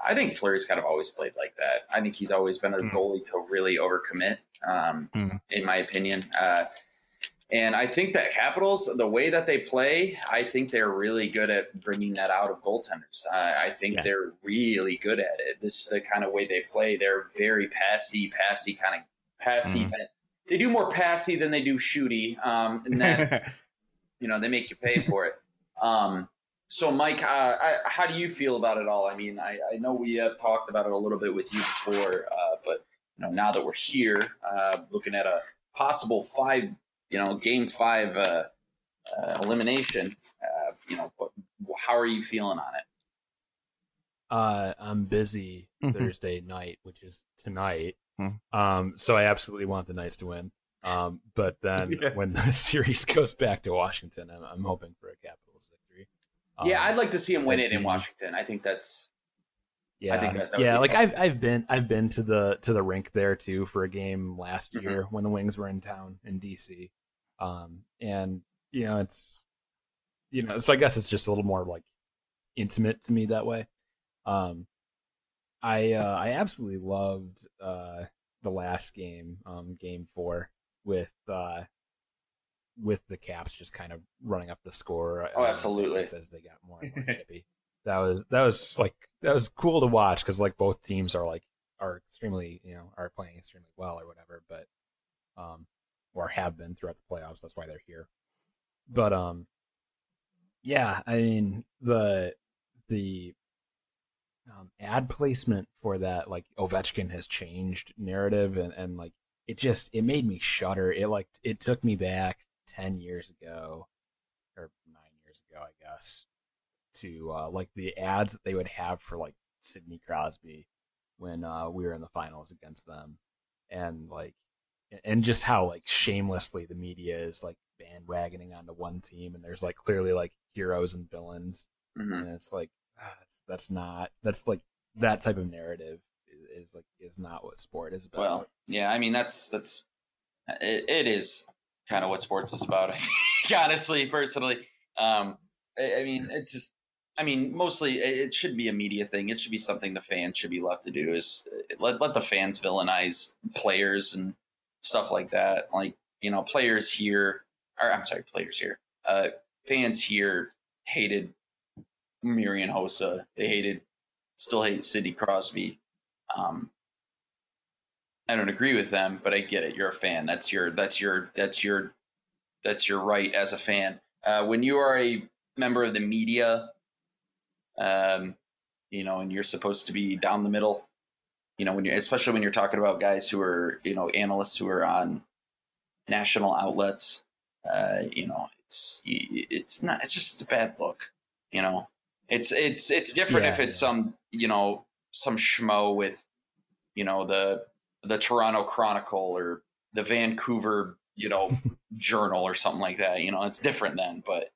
I think Fleury's kind of always played like that. I think he's always been a mm. goalie to really overcommit, um, mm. in my opinion. Uh, and I think that Capitals, the way that they play, I think they're really good at bringing that out of goaltenders. Uh, I think yeah. they're really good at it. This is the kind of way they play. They're very passy, passy kind of passy. Mm-hmm. They do more passy than they do shooty, um, and then you know they make you pay for it. Um, so, Mike, uh, I, how do you feel about it all? I mean, I, I, know we have talked about it a little bit with you before, uh, but you know now that we're here, uh, looking at a possible five you know, game five uh, uh, elimination. Uh, you know, what, how are you feeling on it? Uh, I'm busy mm-hmm. Thursday night, which is tonight. Mm-hmm. Um, so I absolutely want the Knights to win. Um, but then yeah. when the series goes back to Washington, I'm, I'm hoping for a Capitals victory. Um, yeah, I'd like to see him win it in Washington. I think that's yeah, I think that, that yeah. Like I've I've been I've been to the to the rink there too for a game last mm-hmm. year when the Wings were in town in DC, um, and you know it's you know so I guess it's just a little more like intimate to me that way. Um, I uh, I absolutely loved uh, the last game, um, game four, with uh, with the Caps just kind of running up the score. Oh, absolutely! As they got more and more chippy that was that was like that was cool to watch because like both teams are like are extremely you know are playing extremely well or whatever, but um or have been throughout the playoffs. That's why they're here. But um, yeah, I mean the the um, ad placement for that like Ovechkin has changed narrative and and like it just it made me shudder. It like it took me back ten years ago or nine years ago, I guess, to uh, like the ads that they would have for like Sidney Crosby when uh, we were in the finals against them, and like, and just how like shamelessly the media is like bandwagoning onto one team, and there's like clearly like heroes and villains, mm-hmm. and it's like ah, that's, that's not that's like that type of narrative is, is, like is not what sport is about. Well, yeah, I mean that's that's it, it is kind of what sports is about. I think, honestly, personally. Um, I, I mean, it's just I mean, mostly it should be a media thing. It should be something the fans should be left to do. Is let let the fans villainize players and stuff like that. Like you know, players here, or I'm sorry, players here, uh, fans here hated Marian Hossa. They hated, still hate Sidney Crosby. Um, I don't agree with them, but I get it. You're a fan. That's your that's your that's your that's your right as a fan. Uh, when you are a member of the media, um, you know, and you're supposed to be down the middle, you know, when you're especially when you're talking about guys who are you know analysts who are on national outlets, uh, you know, it's it's not it's just a bad look, you know. It's it's it's different yeah, if it's yeah. some you know some schmo with you know the the Toronto Chronicle or the Vancouver you know journal or something like that. You know, it's different then, but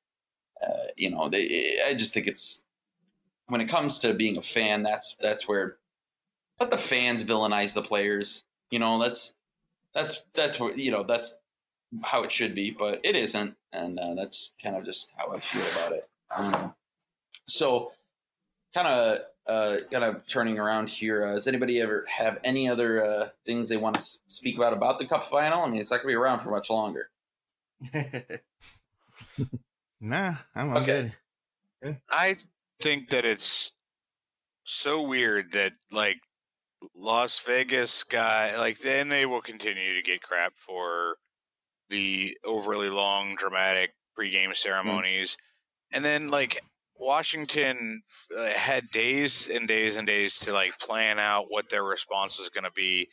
uh, you know, they, I just think it's when it comes to being a fan, that's that's where let the fans villainize the players. You know, that's that's that's what you know that's how it should be, but it isn't, and uh, that's kind of just how I feel about it. Um, so, kind of uh, kind of turning around here. Uh, does anybody ever have any other uh, things they want to speak about about the Cup final? I mean, it's not going to be around for much longer. nah, I'm okay. good. I think that it's so weird that like Las Vegas guy, like, then they will continue to get crap for the overly long, dramatic pregame hmm. ceremonies. Mm. And then, like, Washington uh, had days and days and days to like plan out what their response was going to be,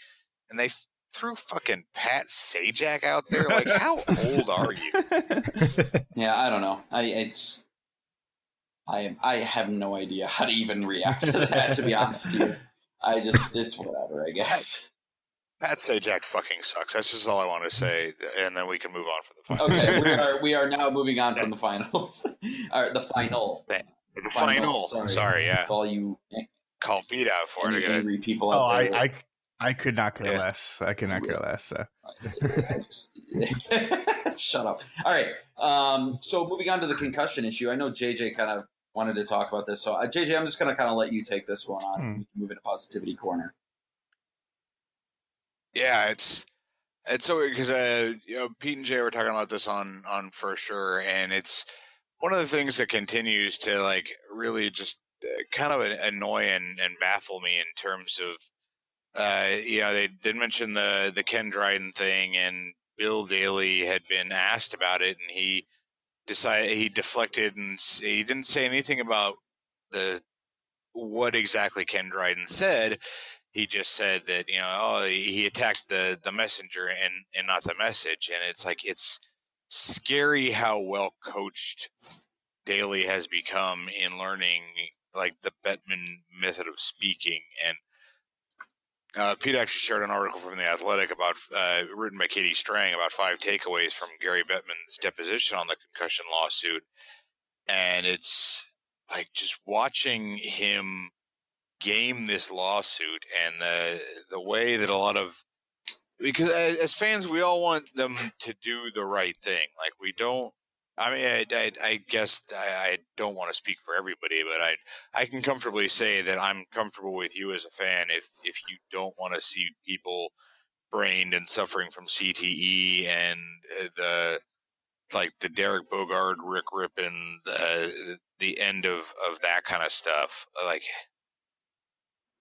and they f- threw fucking Pat Sajak out there. Like, how old are you? Yeah, I don't know. I it's I I have no idea how to even react to that. to be honest, to you, I just it's whatever. I guess. Pat Sajak fucking sucks. That's just all I want to say, and then we can move on from the final. Okay, we are we are now moving on from the finals. all right, the final. The, the final. final. Sorry, sorry, yeah. All you call beat out for it. Angry people. Oh, I, I I could not care yeah. less. I could not care less. So. Shut up. All right. Um, so moving on to the concussion issue, I know JJ kind of wanted to talk about this. So uh, JJ, I'm just going to kind of let you take this one on. Hmm. Move into positivity corner. Yeah, it's it's so because uh, you know Pete and Jay were talking about this on on for sure, and it's one of the things that continues to like really just uh, kind of annoy and, and baffle me in terms of uh, you know they did mention the the Ken Dryden thing, and Bill Daly had been asked about it, and he decided he deflected and he didn't say anything about the what exactly Ken Dryden said. He just said that you know oh he attacked the the messenger and and not the message. And it's like it's scary how well coached Daly has become in learning like the Bettman method of speaking and uh, Pete actually shared an article from the Athletic about uh, written by Katie Strang about five takeaways from Gary Bettman's deposition on the concussion lawsuit, and it's like just watching him game this lawsuit and the the way that a lot of because as fans we all want them to do the right thing. Like we don't i mean i, I, I guess I, I, don't want to speak for everybody but i i can comfortably say that i'm comfortable with you as a fan if if you don't want to see people brained and suffering from cte and uh, the like the derek Boogaard, rick Rypien the the end of of that kind of stuff like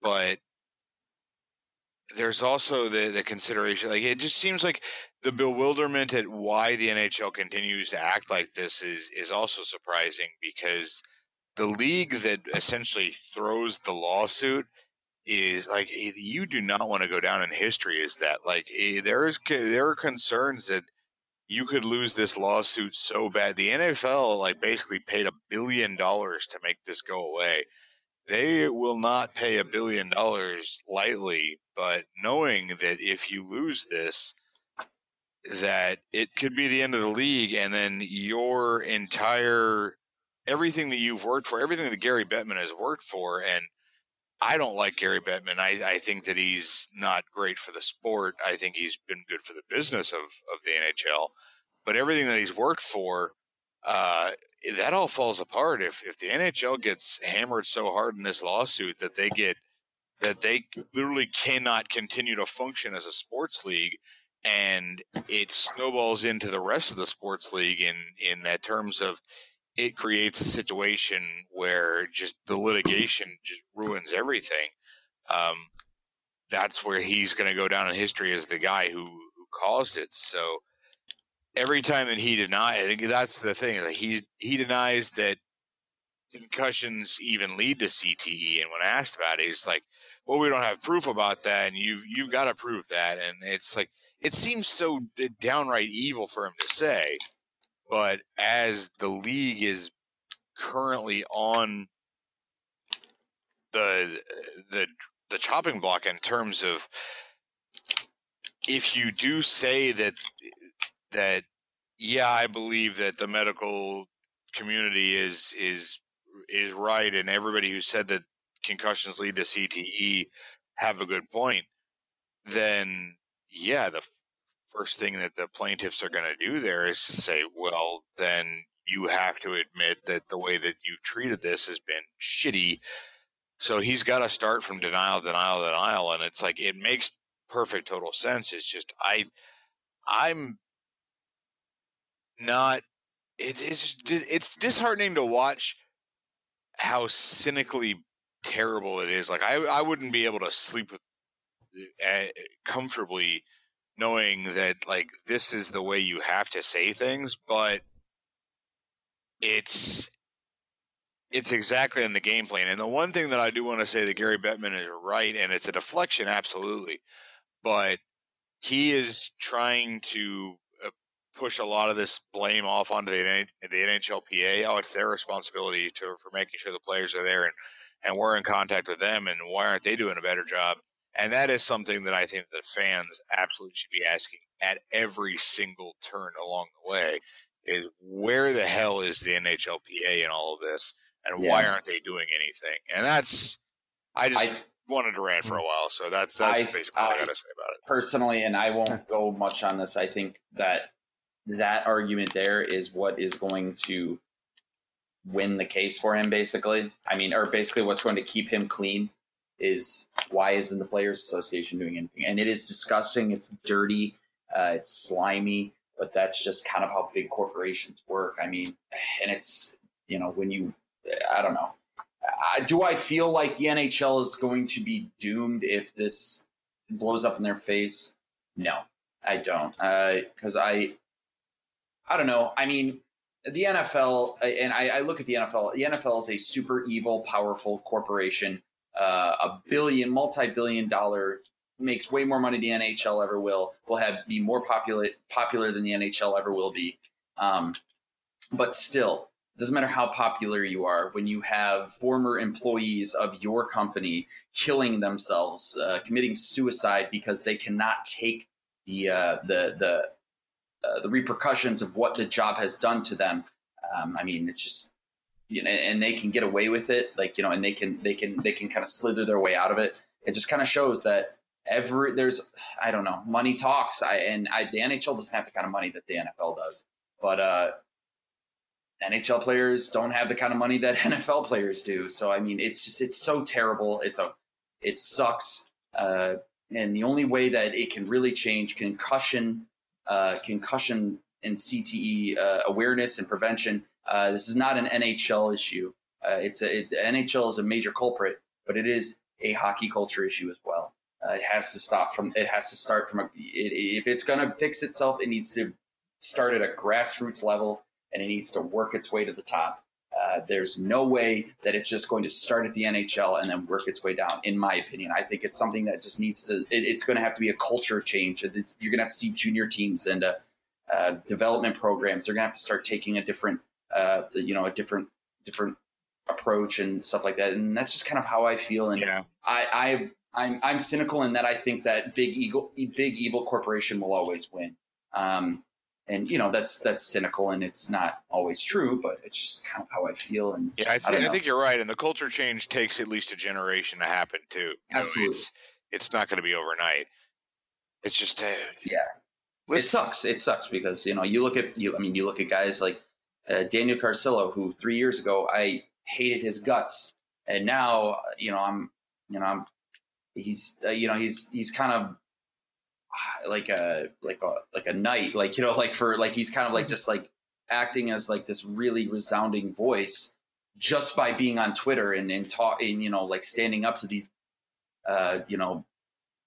but there's also the the consideration like it just seems like the bewilderment at why the NHL continues to act like this is is also surprising because the league that essentially throws the lawsuit is like eh, you do not want to go down in history is that. Like eh, there is there are concerns that you could lose this lawsuit so bad. The NFL like basically paid a billion dollars to make this go away they will not pay a billion dollars lightly, but knowing that if you lose this, that it could be the end of the league, and then your entire everything that you've worked for, everything that Gary Bettman has worked for, and I don't like Gary Bettman. I, I think that he's not great for the sport. I think he's been good for the business of, of the NHL. But everything that he's worked for, uh, that all falls apart if if the NHL gets hammered so hard in this lawsuit that they get that they literally cannot continue to function as a sports league and it snowballs into the rest of the sports league in in that terms of it creates a situation where just the litigation just ruins everything um, that's where he's going to go down in history as the guy who who caused it. So every time that he denies that's the thing like he he denies that concussions even lead to cte and when asked about it he's like well, we don't have proof about that, and you've you've got to prove that. And it's like it seems so downright evil for him to say, but as the league is currently on the the the chopping block in terms of if you do say that that yeah, I believe that the medical community is is is right, and everybody who said that concussions lead to CTE have a good point, then yeah, the first thing that the plaintiffs are going to do there is to say, well, then you have to admit that the way that you've treated this has been shitty. So he's got to start from denial, denial, denial, and it's like it makes perfect total sense. It's just I, I'm not. It, it's it's disheartening to watch how cynically terrible it is. Like I, I wouldn't be able to sleep with, uh, comfortably knowing that like this is the way you have to say things, but it's it's exactly in the game plan. And the one thing that I do want to say that Gary Bettman is right, and it's a deflection, absolutely, but he is trying to push a lot of this blame off onto the, the NHLPA. Oh, it's their responsibility to for making sure the players are there and and we're in contact with them and why aren't they doing a better job and that is something that i think the fans absolutely should be asking at every single turn along the way is where the hell is the nhlpa in all of this and yeah. why aren't they doing anything and that's i just I, wanted to rant for a while so that's that's I, basically I, all i gotta say about it personally and i won't go much on this i think that that argument there is what is going to win the case for him, basically. I mean, or basically what's going to keep him clean is why isn't the Players Association doing anything? And it is disgusting. It's dirty. Uh, it's slimy. But that's just kind of how big corporations work. I mean, and it's you know when you, I don't know. Uh, do I feel like the NHL is going to be doomed if this blows up in their face? No, I don't. Because uh, I, I don't know. I mean, the NFL, and I, I, look at the NFL, the NFL is a super evil, powerful corporation, uh, a billion, multi-billion dollar, makes way more money than the NHL ever will, will have be more popular popular than the NHL ever will be. Um, but still, doesn't matter how popular you are when you have former employees of your company killing themselves, uh, committing suicide because they cannot take the uh, the the uh, the repercussions of what the job has done to them. Um, I mean, it's just you know, and they can get away with it, like you know, and they can they can they can kind of slither their way out of it. It just kind of shows that every there's I don't know, money talks. I and I, the NHL doesn't have the kind of money that the NFL does, but uh, NHL players don't have the kind of money that NFL players do. So I mean, it's just it's so terrible. It's a it sucks. Uh, and the only way that it can really change concussion uh, concussion and CTE uh, awareness and prevention. Uh, this is not an NHL issue. Uh, it's a, it, the NHL is a major culprit, but it is a hockey culture issue as well. It has to stop from. It has to start from. A, it, if it's going to fix itself, it needs to start at a grassroots level, and it needs to work its way to the top. Uh, there's no way that it's just going to start at the NHL and then work its way down. In my opinion, I think it's something that just needs to. It, it's going to have to be a culture change. It's, you're going to have to see junior teams and uh, uh, development programs. They're going to have to start taking a different, uh, you know, a different different approach and stuff like that. And that's just kind of how I feel. And yeah. I, I I'm I'm cynical in that I think that big eagle big evil corporation will always win. Um, and you know that's that's cynical and it's not always true but it's just kind of how i feel and yeah i, th- I, I think you're right and the culture change takes at least a generation to happen too. You absolutely. know, it's, it's not going to be overnight. It's just uh, yeah. Listen. it sucks it sucks because you know you look at you i mean you look at guys like uh, Daniel Carcillo, who three years ago I hated his guts, and now you know I'm you know I'm he's uh, you know he's he's kind of like a like a like a knight like you know like for like he's kind of like just like acting as like this really resounding voice just by being on Twitter and and talking you know like standing up to these uh you know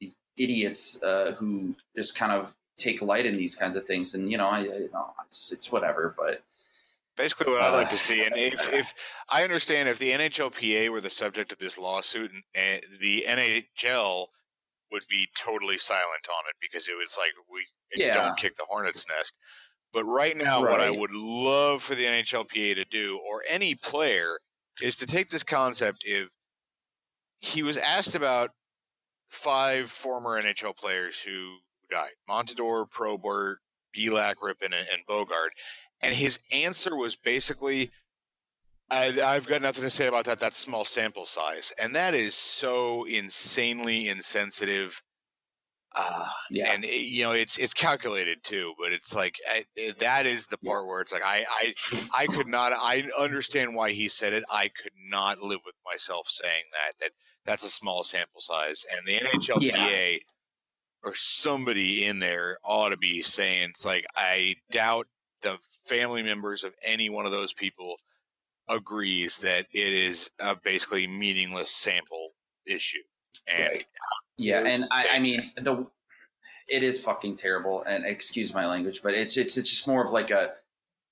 these idiots uh who just kind of take light in these kinds of things. And you know I, I you know it's, it's whatever but Basically, what I'd like to Uh, see, and if, if I understand, if the NHLPA were the subject of this lawsuit, and, and the NHL would be totally silent on it because it was like we Yeah. don't kick the hornet's nest. But right now, what I would love for the NHLPA to do, or any player, is to take this concept. If he was asked about five former NHL players who died, Montador, Probert, Belak, Rypien, and, and Boogaard, and his answer was basically, I, "I've got nothing to say about that. That's small sample size," and that is so insanely insensitive. Uh, yeah and it, you know it's it's calculated too, but it's like I, it- that is the part where it's like I I I could not I understand why he said it. I could not live with myself saying that that that's a small sample size, and the NHLPA or somebody in there ought to be saying it's like I doubt the family members of any one of those people agrees that it is a basically meaningless sample issue. And Right. Yeah, and I, I mean the it is fucking terrible. And excuse my language, but it's it's it's just more of like a.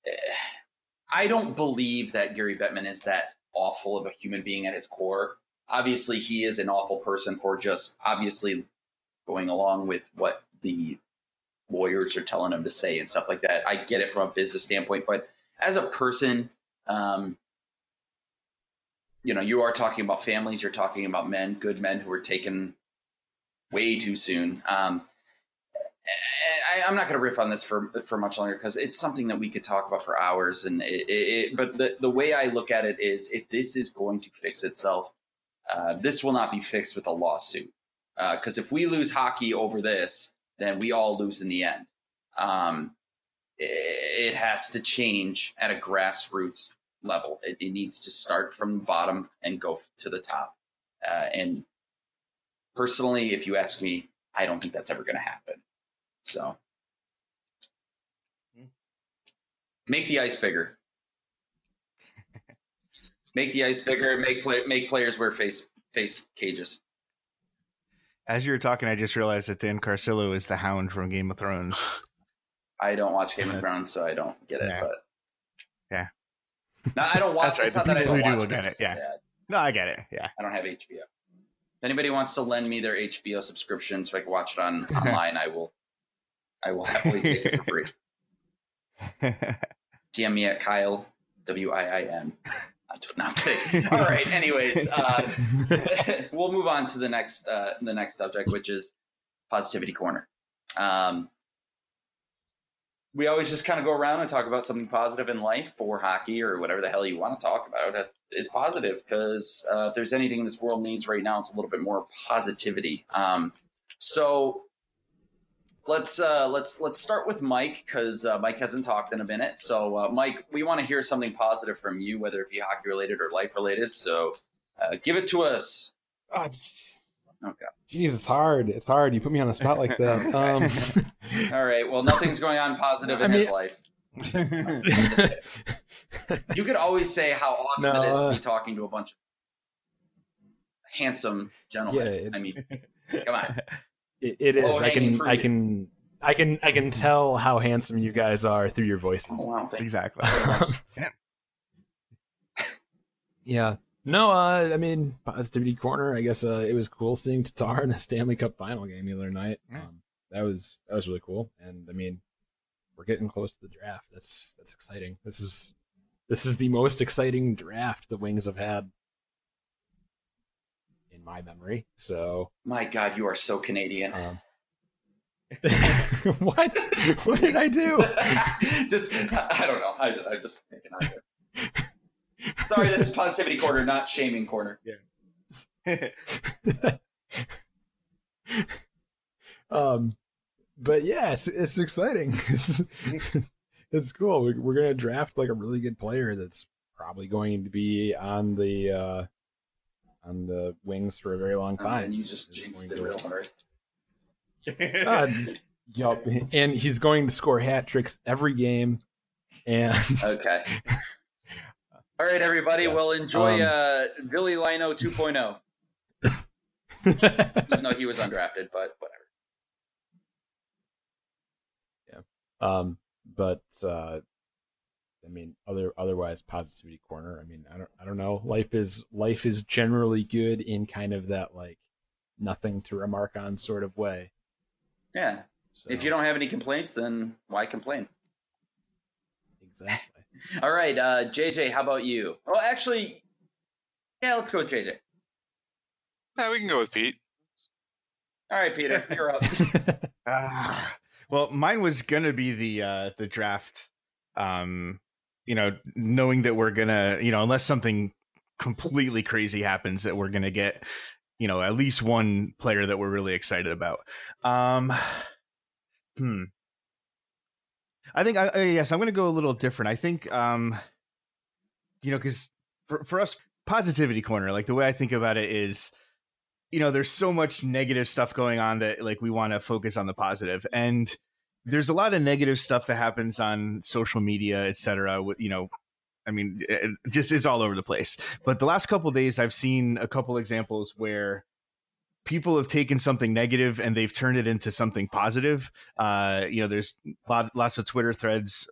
eh, don't believe that Gary Bettman is that awful of a human being at his core. Obviously, he is an awful person for just obviously going along with what the lawyers are telling him to say and stuff like that. I get it from a business standpoint, but as a person, um, you know, you are talking about families. You're talking about men, good men who were taken way too soon. Um, I, I'm not going to riff on this for for much longer because it's something that we could talk about for hours. And it, it, but the the way I look at it is, if this is going to fix itself, uh, this will not be fixed with a lawsuit. Because if we lose hockey over this, then we all lose in the end. Um, it, it has to change at a grassroots level. It, it needs to start from the bottom and go to the top. Uh, and personally, if you ask me, I don't think that's ever going to happen. So make the ice bigger. make the ice bigger. Make play, make players wear face face cages. As you were talking, I just realized that Dan Carcillo is the Hound from Game of Thrones. I don't watch Game of Thrones, so I don't get it. Yeah. But. No, I don't watch. That's right, It's the not that I people don't who do get it's it, yeah. that No, I get it. Yeah. I don't have HBO. If anybody wants to lend me their HBO subscription so I can watch it on online, I will. I will happily take it for free. DM me at Kyle W I I N. No, I'm kidding. All right. Anyways, uh, we'll move on to the next uh, the next subject, which is positivity corner. Um, we always just kind of go around and talk about something positive in life or hockey or whatever the hell you want to talk about that is positive because uh, if there's anything this world needs right now, it's a little bit more positivity. Um, so let's uh, let's let's start with Mike because uh, Mike hasn't talked in a minute. So uh, Mike, we want to hear something positive from you, whether it be hockey related or life related. So uh, give it to us. Okay. Jeez, it's hard. It's hard. You put me on the spot like that. Um, All right. Well, nothing's going on positive in I his life. You could always say how awesome No, it is to uh, be talking to a bunch of handsome gentlemen. Yeah, it- I mean, come on. it, it is. I Low-hanging can. I can. I can. I can tell how handsome you guys are through your voices. Oh, wow. Thank exactly. Yeah. No, uh, I mean, positivity corner. I guess uh, it was cool seeing Tatar in a Stanley Cup final game the other night. Yeah. Um, that was that was really cool, and I mean, we're getting close to the draft. That's that's exciting. This is this is the most exciting draft the Wings have had in my memory. So, My God, you are so Canadian. um, what? What did I do? just, I don't know. I, I'm just thinking out there. Sorry, this is positivity corner, not shaming corner. Yeah. um, but yeah, it's, it's exciting. it's cool. We're, we're gonna draft like a really good player that's probably going to be on the uh on the wings for a very long time. And you just He's jinxed it real hard. Uh, yup. And he's going to score hat tricks every game. And Okay. All right, everybody. Yeah. Well, enjoy Um, uh, Billy Lino 2.0. Even though he was undrafted, but whatever. Yeah. Um, but uh, I mean, other otherwise positivity corner. I mean, I don't I don't know. Life is life is generally good in kind of that like nothing to remark on sort of way. Yeah. So, If you don't have any complaints, then why complain? exactly. All right, uh, JJ, how about you? Oh, actually, yeah, let's go with JJ. Yeah, we can go with Pete. All right, Peter, you're up. Ah, well, mine was gonna be the uh the draft. Um, you know, knowing that we're gonna, you know, unless something completely crazy happens, that we're gonna get, you know, at least one player that we're really excited about. Um, hmm. I think I, I yes, I'm gonna go a little different. I think, um, you know, because for for us, positivity corner, like the way I think about it is you know there's so much negative stuff going on that like we want to focus on the positive. and there's a lot of negative stuff that happens on social media etc you know i mean it just is all over the place but the last couple days i've seen a couple examples where people have taken something negative and they've turned it into something positive. Uh you know there's lot, lots of twitter threads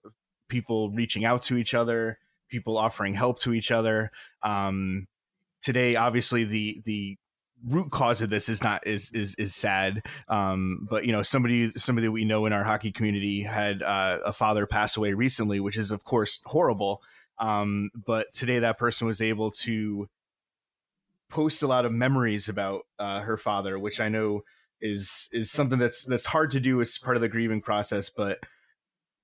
people reaching out to each other people offering help to each other. Um today obviously the the root cause of this is not is is is sad. Um but you know somebody somebody we know in our hockey community had uh, a father pass away recently which is of course horrible. Um but today that person was able to post a lot of memories about uh, her father which i know is is something that's that's hard to do as part of the grieving process but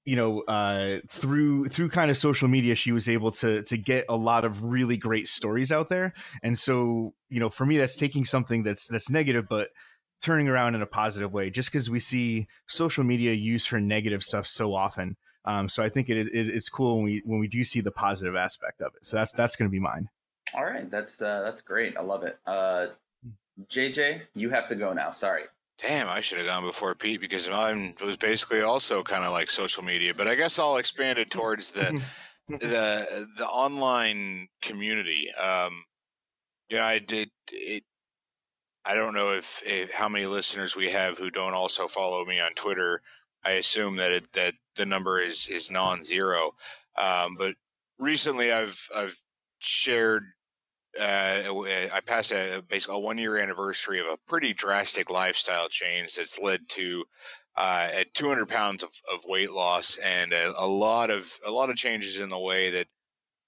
you know uh through through kind of social media she was able to to get a lot of really great stories out there. And so you know for me that's taking something that's that's negative but turning around in a positive way just because we see social media used for negative stuff so often. Um so i think it is it, it's cool when we when we do see the positive aspect of it. So that's that's going to be mine All right, that's uh, that's great. I love it. Uh, JJ, you have to go now. Sorry. Damn, I should have gone before Pete because mine was basically also kind of like social media. But I guess I'll expand it towards the the the online community. Um, yeah, I did it. I don't know if, if how many listeners we have who don't also follow me on Twitter. I assume that it, that the number is is non-zero. Um, but recently, I've I've shared. Uh, I passed a basically a one year anniversary of a pretty drastic lifestyle change that's led to uh, at 200 pounds of, of weight loss and a, a lot of a lot of changes in the way that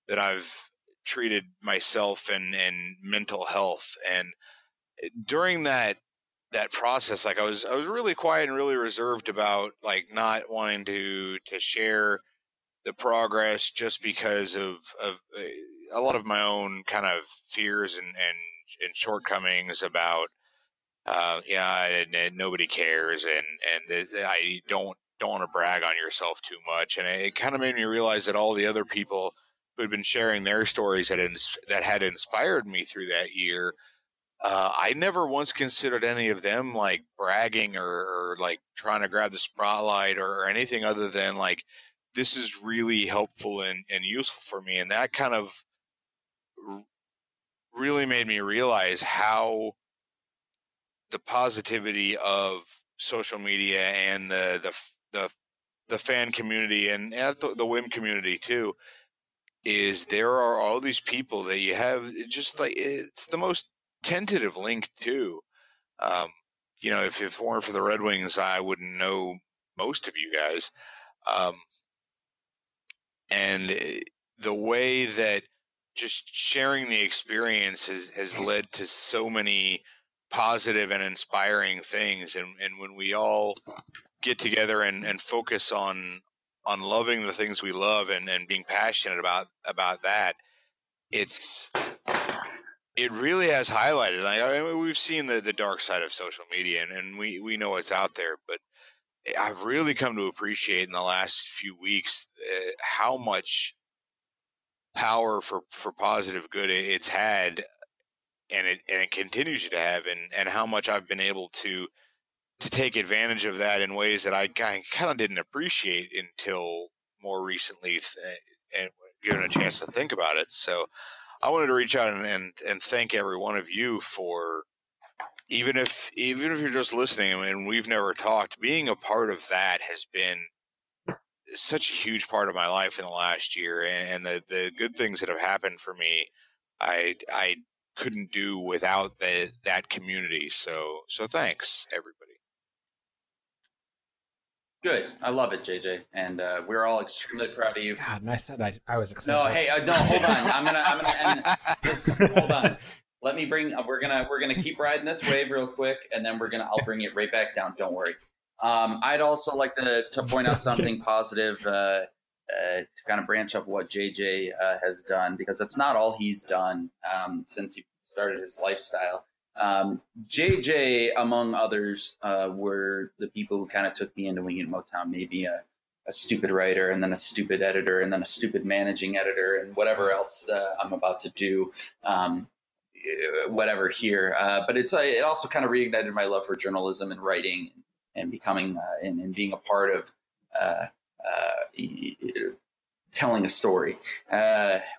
that I've treated myself and and mental health. And during that that process like I was I was really quiet and really reserved about like not wanting to to share the progress just because of of uh, a lot of my own kind of fears and and, and shortcomings about uh, yeah, and, and nobody cares, and and th- I don't don't want to brag on yourself too much, and it, kind of made me realize that all the other people who had been sharing their stories that ins- that had inspired me through that year, uh, I never once considered any of them like bragging or, or like trying to grab the spotlight or, or anything other than like this is really helpful and, and useful for me, and that kind of really made me realize how the positivity of social media and the the the, the fan community and, and the, the WIM community too is there are all these people that you have just like it's the most tentative link too. Um, you know if, if it weren't for the red wings i wouldn't know most of you guys. Um, and eh, the way that just sharing the experience has, has led to so many positive and inspiring things and, and when we all get together and, and focus on on loving the things we love and, and being passionate about about that it's it really has highlighted like I mean, we've seen the, the dark side of social media and, and we, we know it's out there but I've really come to appreciate in the last few weeks uh, how much power for for positive good it's had and it and it continues to have and and how much I've been able to to take advantage of that in ways that I kind of didn't appreciate until more recently eh, and given a chance to think about it. So I wanted to reach out and, and, and thank every one of you for even if even if you're just listening and we've never talked, being a part of that has been such a huge part of my life in the last year and, and the, the good things that have happened for me I I couldn't do without the that community. So so thanks everybody. Good. I love it, JJ, and uh, we're all extremely proud of you. God, and I said I, I was excited. No, hey, uh, no, hold on. I'm gonna, I'm gonna end this. Hold on. Let me bring. Uh, we're gonna, we're gonna keep riding this wave real quick, and then we're gonna. I'll bring it right back down. Don't worry. Um, I'd also like to to point out something positive uh, uh, to kind of branch up what JJ uh, has done because that's not all he's done um, since he started his lifestyle. Um, JJ, among others, uh, were the people who kind of took me into Winging Motown. Maybe a, a, stupid writer, and then a stupid editor, and then a stupid managing editor, and whatever else uh, I'm about to do. Um, whatever here, uh, but it's uh, it also kind of reignited my love for journalism and writing, and becoming uh, and, and, being a part of uh, telling a story,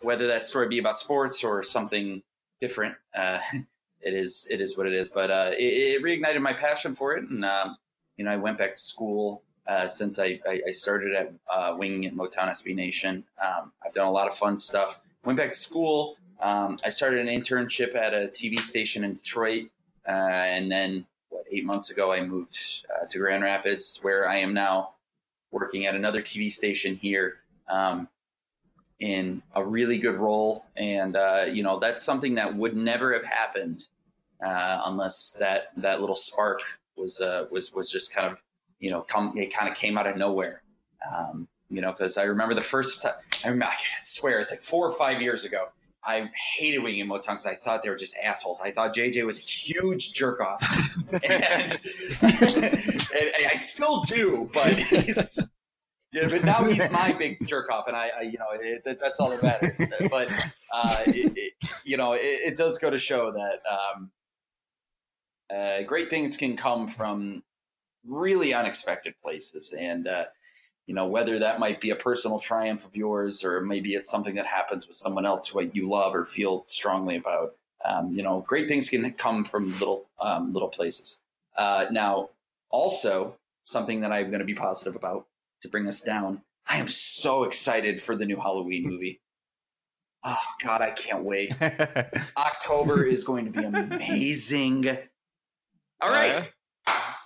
whether that story be about sports or something different it is it is what it is. But uh, it, it, reignited my passion for it, and um, you know, I went back to school uh, since I, I, I, started at uh, Winging at Motown SB Nation. Um, I've done a lot of fun stuff. Went back to school. Um, I started an internship at a TV station in Detroit, uh, and then eight months ago I moved uh, to Grand Rapids, where I am now working at another TV station here. Um, in a really good role, and uh, you know that's something that would never have happened uh, unless that that little spark was uh, was was just kind of you know come it kind of came out of nowhere. Um, you know, because I remember the first time. I, remember, I swear it's like four or five years ago. I hated Winging Motown because I thought they were just assholes. I thought JJ was a huge jerk off, and, and, I still do. But he's yeah, but now he's my big jerk off, and I, I you know, it, that's all that matters. But uh, it, it, you know, it, does go to show that um, uh, great things can come from really unexpected places. And, uh, you know, whether that might be a personal triumph of yours or maybe it's something that happens with someone else what you love or feel strongly about. Um, you know, great things can come from little um, little places. Uh, now, also something that I'm going to be positive about to bring us down. I am so excited for the new Halloween movie. Oh God, I can't wait. October is going to be amazing. All right.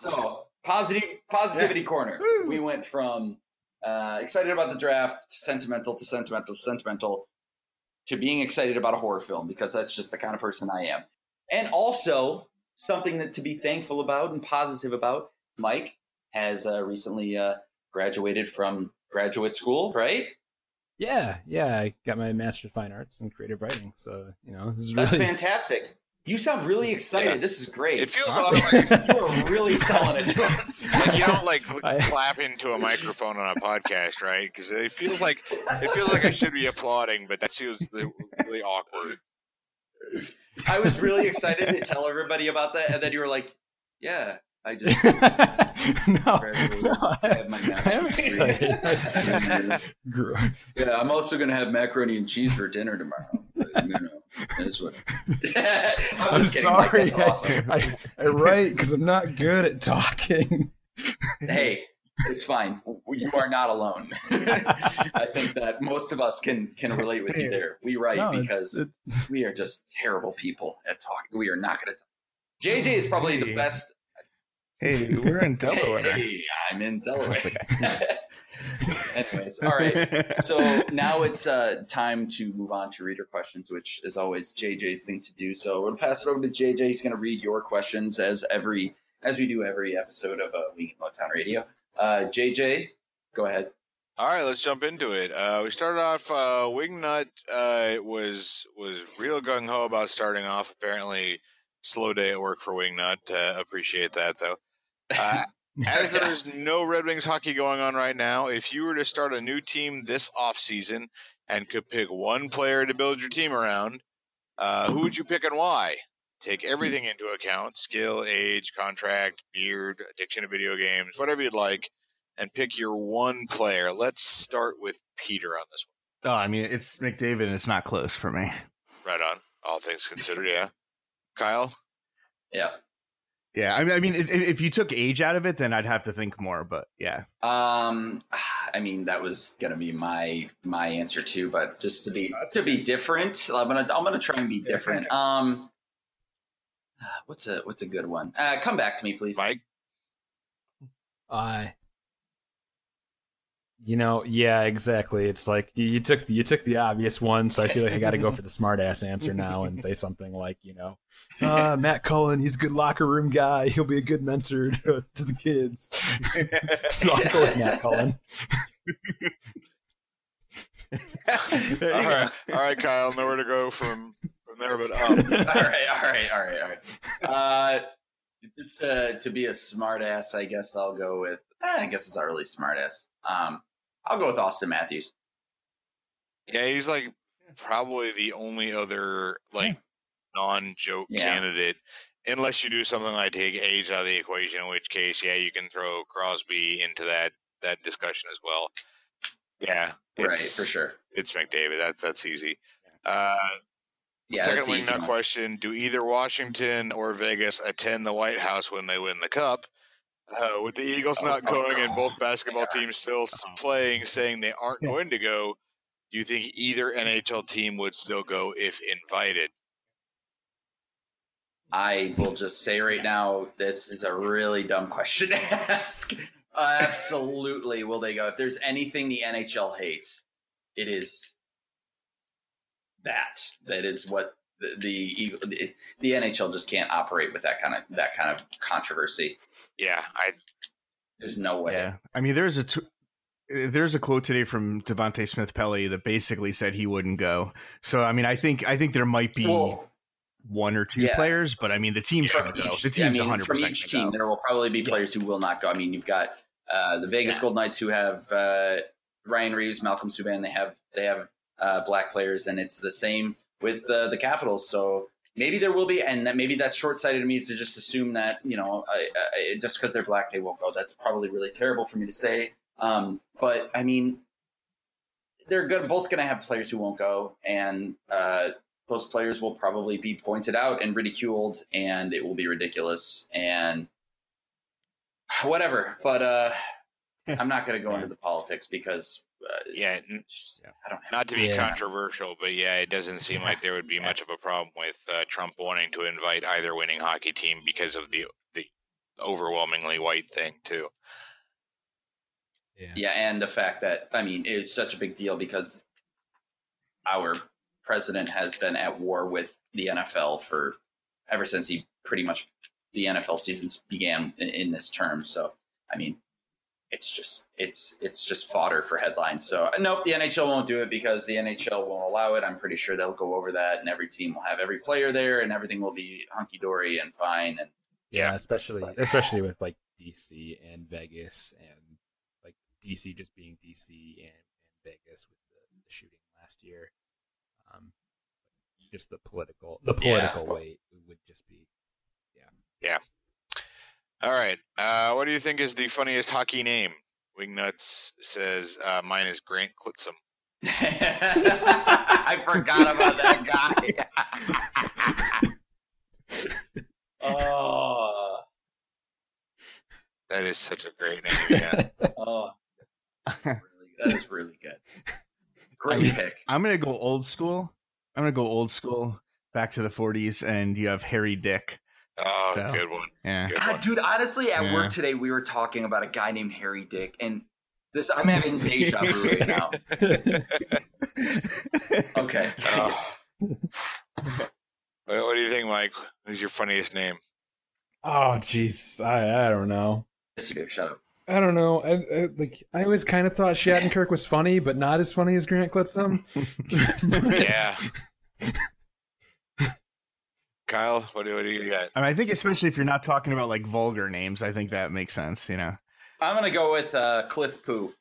So positive positivity yeah. corner. Woo. We went from uh, excited about the draft to sentimental to sentimental to sentimental to being excited about a horror film because that's just the kind of person I am. And also something that to be thankful about and positive about. Mike has uh, recently uh, graduated from graduate school, right? Yeah, yeah. I got my master's of fine arts in creative writing. So you know, this is really... that's fantastic. You sound really excited. Yeah. This is great. It feels awesome. like you are really selling it to us. Like you don't like clap into a microphone on a podcast, right? Because it feels like it feels like I should be applauding, but that feels really awkward. I was really excited to tell everybody about that, and then you were like, "Yeah, I just no, no, I have my yeah, I'm also going to have macaroni and cheese for dinner tomorrow. But, you know, that's what. I'm sorry. Awesome. I, I, I write because I'm not good at talking. hey, it's fine. You are not alone. I think that most of us can can relate with you there. We write no, because it's, it's... we are just terrible people at talking. We are not going to. JJ is probably the best Hey, we're in Delaware. Hey, I'm in Delaware. Hmm. Anyways, all right. So now it's uh, time to move on to reader questions, which is always JJ's thing to do. So we'll pass it over to JJ. He's going to read your questions as every as we do every episode of uh, We Motown Radio. Uh, JJ, go ahead. All right, let's jump into it. Uh, we started off. Uh, Wingnut uh, was was real gung ho about starting off. Apparently, slow day at work for Wingnut. Uh, appreciate that though. Uh, As there is no Red Wings hockey going on right now, if you were to start a new team this offseason and could pick one player to build your team around, uh, who would you pick and why? Take everything into account skill, age, contract, beard, addiction to video games, whatever you'd like, and pick your one player. Let's start with Peter on this one. Oh, I mean, it's McDavid, and it's not close for me. Right on. All things considered, yeah. Kyle? Yeah. Yeah, I mean, I mean, if, if you took age out of it, then I'd have to think more. But yeah, Um, I mean that was gonna be my my answer too, but just to be to be different, I'm gonna I'm gonna try and be different. Um, what's a what's a good one? Uh, come back to me, please. Mike? I. You know, yeah, exactly. It's like you, you took you took the obvious one, so I feel like I got to go for the smart ass answer now and say something like, you know, uh, Matt Cullen, he's a good locker room guy. He'll be a good mentor to, to the kids. so I'll go with Matt Cullen. There you All go. right. All right, Kyle. Nowhere to go from, from there but up. all right, all right, all right, all right. Uh, just uh, to be a smartass, I guess I'll go with. Eh, I guess it's not really smartass. Um, I'll go with Auston Matthews. Yeah, he's like probably the only other like non-joke Yeah. candidate, unless you do something like take age out of the equation, in which case, yeah, you can throw Crosby into that that discussion as well. Yeah, Right, for sure. It's McDavid. That's that's easy. Uh, Yeah, second that's wing easy nut question: Do either Washington or Vegas attend the White House when they win the Cup? Uh, with the Eagles Oh, not of going and both basketball teams still s- Uh-huh. playing, saying they aren't Yeah. going to go, do you think either NHL team would still go if invited? I will just say right now, this is a really dumb question to ask. Absolutely, will they go? If there's anything the NHL hates, it is that. That is what the the, the the NHL just can't operate with that kind of that kind of controversy. Yeah, I There's no way. Yeah, I mean, there's a t- there's a quote today from Devante Smith-Pelly that basically said he wouldn't go. So I mean, I think I think there might be Well, one or two yeah. players, but I mean, the team's from going to go. each, The I team's mean, 100 from each team, go. there will probably be players who will not go. I mean, you've got uh, the Vegas Yeah. Golden Knights who have uh, Ryan Reaves, Malcolm Subban. They have they have uh, black players, and it's the same with uh, the Capitals. So maybe there will be, and that maybe that's short sighted of me to just assume that you know I, I, just because they're black they won't go. That's probably really terrible for me to say. Um, but I mean, they're good, both going to have players who won't go, and uh, those players will probably be pointed out and ridiculed, and it will be ridiculous and whatever. But uh, I'm not going to go into the politics because uh, yeah, n- just- I don't have. not to be Yeah. controversial, but yeah, it doesn't seem like there would be much of a problem with uh, Trump wanting to invite either winning hockey team because of the the overwhelmingly white thing too. Yeah. Yeah, and the fact that I mean it's such a big deal because our president has been at war with the NFL for ever since he pretty much the NFL seasons began in, in this term. So I mean, it's just it's it's just fodder for headlines. So nope, the NHL won't do it because the NHL won't allow it. I'm pretty sure they'll go over that, and every team will have every player there, and everything will be hunky dory and fine. And Yeah, especially especially with like DC and Vegas and like DC just being DC and, and Vegas with the, the shooting last year. Um, just the political the Yeah. political weight would just be All right, uh, what do you think is the funniest hockey name? Wingnuts says uh, mine is Grant Clitsome. I forgot about that guy. oh, That is such a great name. Yeah. oh, really, that is really good. Great mean- pick. I'm going to go old school. I'm going to go old school back to the 40s, and you have Harry Dick. Oh, So- good one. Yeah. Good God, one. dude, honestly, at Yeah. work today, we were talking about a guy named Harry Dick, and this I'm having deja vu right now. Okay. Oh. Well, what do you think, Mike? Who's your funniest name? oh jeez I I don't know Shut up. I don't know I, I like I always kind of thought Shattenkirk was funny but not as funny as Grant Clitsome. Yeah. Kyle, what do, what do you got? I mean, I think especially if you're not talking about like vulgar names, I think that makes sense. You know. I'm gonna go with uh, Cliff Pu.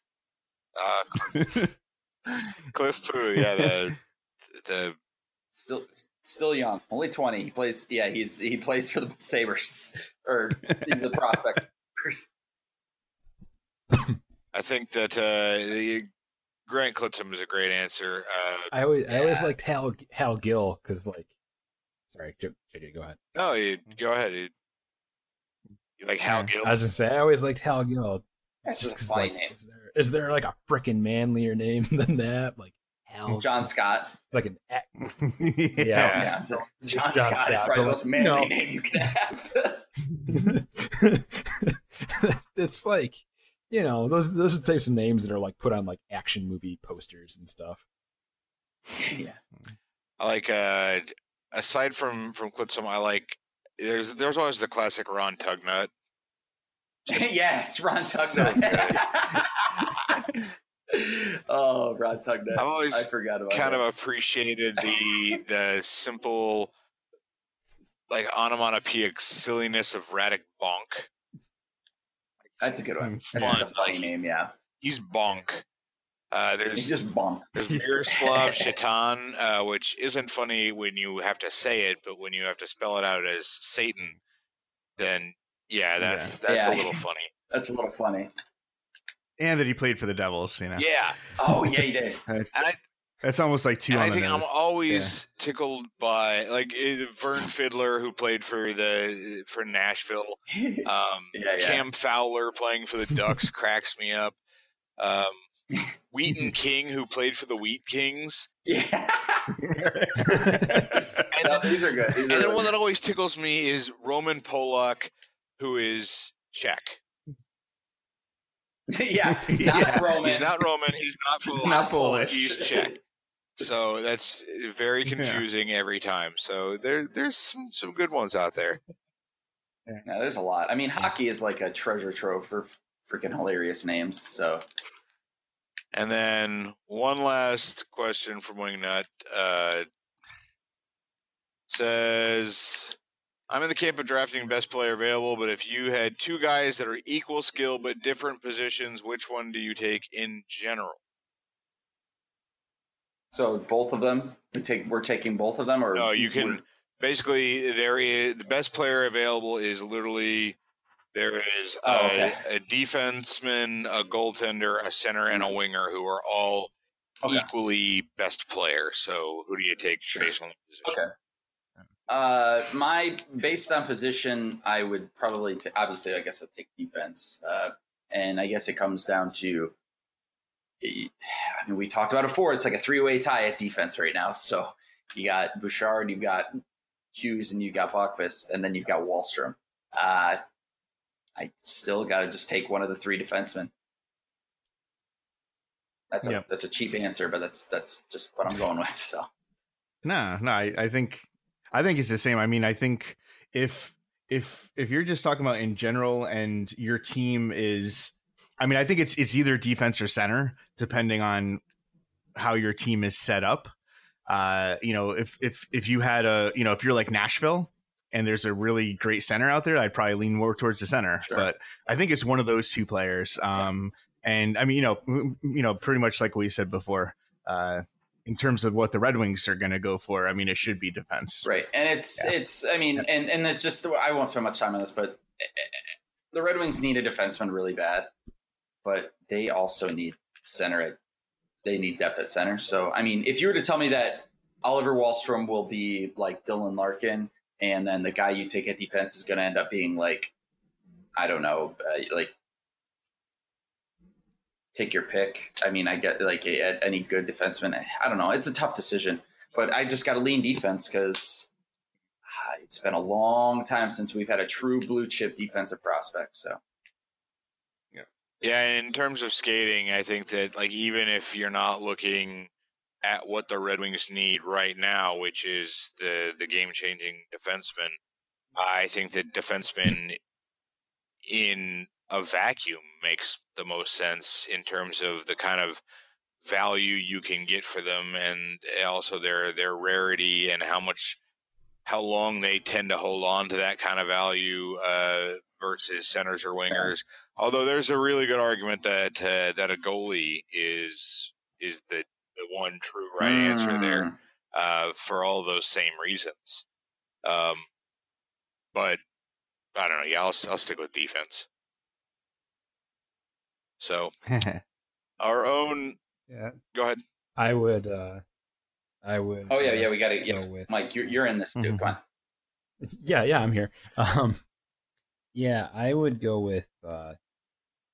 Uh, Cliff Pu, yeah, the the Still, still young, only 20. He plays. Yeah, he's he plays for the Sabres or he's the prospect. I think that uh, the Grant Clitsome is a great answer. Uh, I always I always liked Hal Hal Gill because like, sorry, J- JJ, go ahead. no, you go ahead. You, you like Hal Gill? I was gonna say I always liked Hal Gill. That's just just a 'cause, funny like, name. is there is there like a freaking manlier name than that? Like Hal. John Scott. It's like an a- yeah. Yeah. Yeah, so John, John Scott is probably the most manly no. name you can have. it's like you know those those are the types of names that are like put on like action movie posters and stuff. yeah. I like uh, aside from from Clitsome, I like there's there's always the classic Ron Tugnutt. yes, Ron So Tugnutt. oh, Ron Tugnutt. I've always I forgot about kind that. of appreciated the the simple like onomatopoeic silliness of Radek Bonk. That's a good one. Hmm. That's Fun, just a funny like- name. Yeah, He's bonk. Uh, he's there's just bonk. there's Miroslav Satan, uh, which isn't funny when you have to say it, but when you have to spell it out as Satan, then yeah, that's that's Yeah. a little funny. That's a little funny. And that he played for the Devils. You know. Yeah, Oh yeah, he did. That's, and I, that's almost like two I think nose. I'm always tickled by like eh, Vern Fiddler, who played for the for Nashville. Um, Yeah, yeah. Cam Fowler playing for the Ducks cracks me up. Um, Wheaton King, who played for the Wheat Kings. yeah. And uh, No, these are good. These and are then really one that always tickles me is Roman Polak, who is Czech. good. yeah, not Yeah. Roman. He's not Roman. He's not Polak. Not Polish. He's Czech. So that's very Yeah. confusing every time. So there, there's some, some good ones out there. No, there's a lot. I mean, hockey is like a treasure trove for freaking hilarious names. So And then one last question from Wingnut uh, says, "I'm in the camp of drafting best player available, but if you had two guys that are equal skill but different positions, which one do you take in general?" So both of them, we take we're taking both of them, or No, you can basically there is the best player available is literally there is a, Oh, okay. a defenseman, a goaltender, a center, and a winger who are all Okay. equally best player. So who do you take Sure. based on the position? Okay. Uh, my based on position, I would probably t- obviously I guess I'd take defense, uh, and I guess it comes down to. I mean, we talked about it before. It's like a three-way tie at defense right now. So you got Bouchard, you've got Hughes, and you've got Boqvist, and then you've got Wahlstrom. Uh, I still got to just take one of the three defensemen. That's a that's a cheap answer, but that's that's just what I'm going with. So No, no, I, I think I think it's the same. I mean, I think if if if you're just talking about in general and your team is I mean, I think it's it's either defense or center, depending on how your team is set up. Uh, you know, if if if you had a you know, if you're like Nashville and there's a really great center out there, I'd probably lean more towards the center. Sure. But I think it's one of those two players. Um and I mean, you know, you know, pretty much like we said before, uh in terms of what the Red Wings are going to go for, I mean, it should be defense. Right, and it's Yeah. it's I mean, and and it's just I won't spend much time on this, but eh, the Red Wings need a defenseman really bad, but they also need center at they need depth at center. So I mean, if you were to tell me that Oliver Wahlstrom will be like Dylan Larkin, and then the guy you take at defense is going to end up being like I don't know, uh, like take your pick. I mean, I get like a, any good defenseman. I don't know. It's a tough decision, but I just got to lean defense because it's been a long time since we've had a true blue chip defensive prospect. So Yeah, and in terms of skating, I think that like even if you're not looking at what the Red Wings need right now, which is the the game changing defenseman, I think that defenseman in a vacuum makes the most sense in terms of the kind of value you can get for them and also their their rarity and how much how long they tend to hold on to that kind of value uh, versus centers or wingers. Although there's a really good argument that uh, that a goalie is is the the one true right answer there Mm. uh, for all those same reasons. Um, but I don't know. Yeah, I'll I'll stick with defense. So our own. Yeah, Go ahead. I would. uh I would. Oh yeah, uh, yeah, we got to. go Yeah, with. Mike, you're you're in this too. Mhm. Come on. Yeah, yeah, I'm here. Um, yeah, I would go with. uh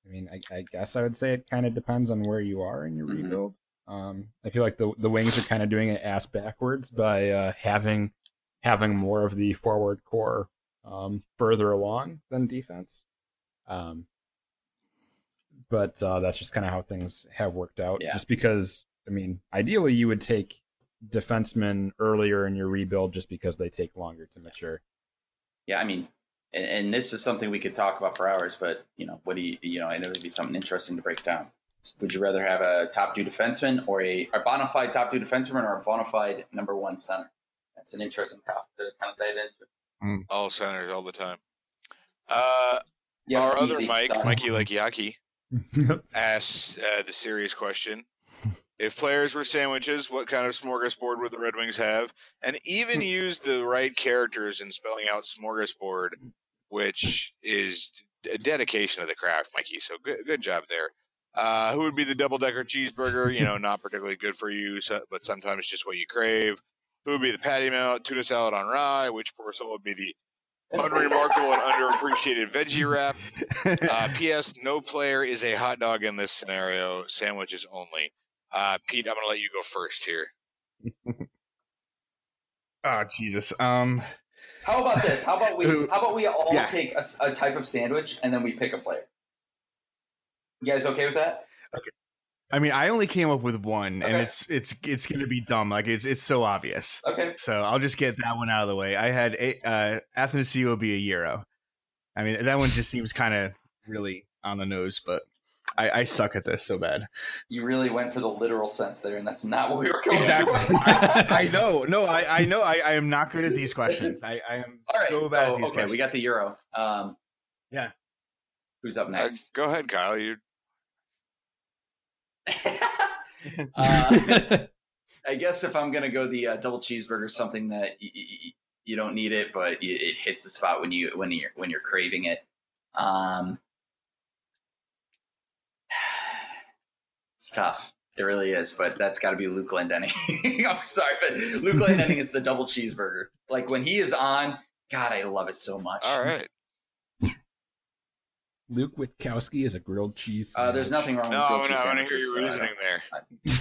I mean, I, I guess I would say it kind of depends on where you are in your Mhm. rebuild. Um, I feel like the the wings are kind of doing it ass backwards by uh, having having more of the forward core um, further along than defense. Um, but uh, that's just kind of how things have worked out. Yeah. Just because, I mean, ideally you would take defensemen earlier in your rebuild just because they take longer to mature. Yeah, I mean, and, and this is something we could talk about for hours. But you know, what do you you know? I know it'd be something interesting to break down. Would you rather have a top two defenseman or a, a bona fide top two defenseman or a bona fide number one center? That's an interesting topic to kind of dive into. All centers all the time. Uh, Yeah, our other easy. Mike, Done. Mikey Lekiaki, asks uh, the serious question: If players were sandwiches, what kind of smorgasbord would the Red Wings have? And even use the right characters in spelling out smorgasbord, which is a dedication of the craft, Mikey. So good, good job there. Uh, who would be the double decker cheeseburger? You know, not particularly good for you, so, but sometimes just what you crave. Who would be the patty melt, tuna salad on rye? Which poor soul would be the unremarkable and underappreciated veggie wrap? Uh, P.S. No player is a hot dog in this scenario. Sandwiches only. Uh, Pete, I'm going to let you go first here. oh Jesus. Um. How about this? How about we? How about we all Yeah. take a type of sandwich and then we pick a player? You guys okay with that? Okay. I mean, I only came up with one, and it's it's it's gonna be dumb. Like it's it's so obvious. Okay. So I'll just get that one out of the way. I had a, uh, Athanasiou will be a Euro. I mean, that one just seems kind of really on the nose, but I, I suck at this so bad. You really went for the literal sense there, and that's not what we were going Exactly. for. I, I know. No, I, I know. I, I am not good at these questions. I, I am All right. so bad Oh, at these okay, questions. we got the euro. Um, Yeah. Who's up Uh, next? go ahead, Kyle. You uh, I guess if I'm gonna go the uh, double cheeseburger, something that y- y- you don't need it, but y- it hits the spot when you when you're when you're craving it. Um, it's tough. It really is, but that's got to be Luke Glendening. I'm sorry, but Luke Glendening is the double cheeseburger. Like when he is on, God, I love it so much. all right? Luke Witkowski is a grilled cheese. Uh, there's nothing wrong with No, grilled no, cheese I want to hear sandwiches, your I reasoning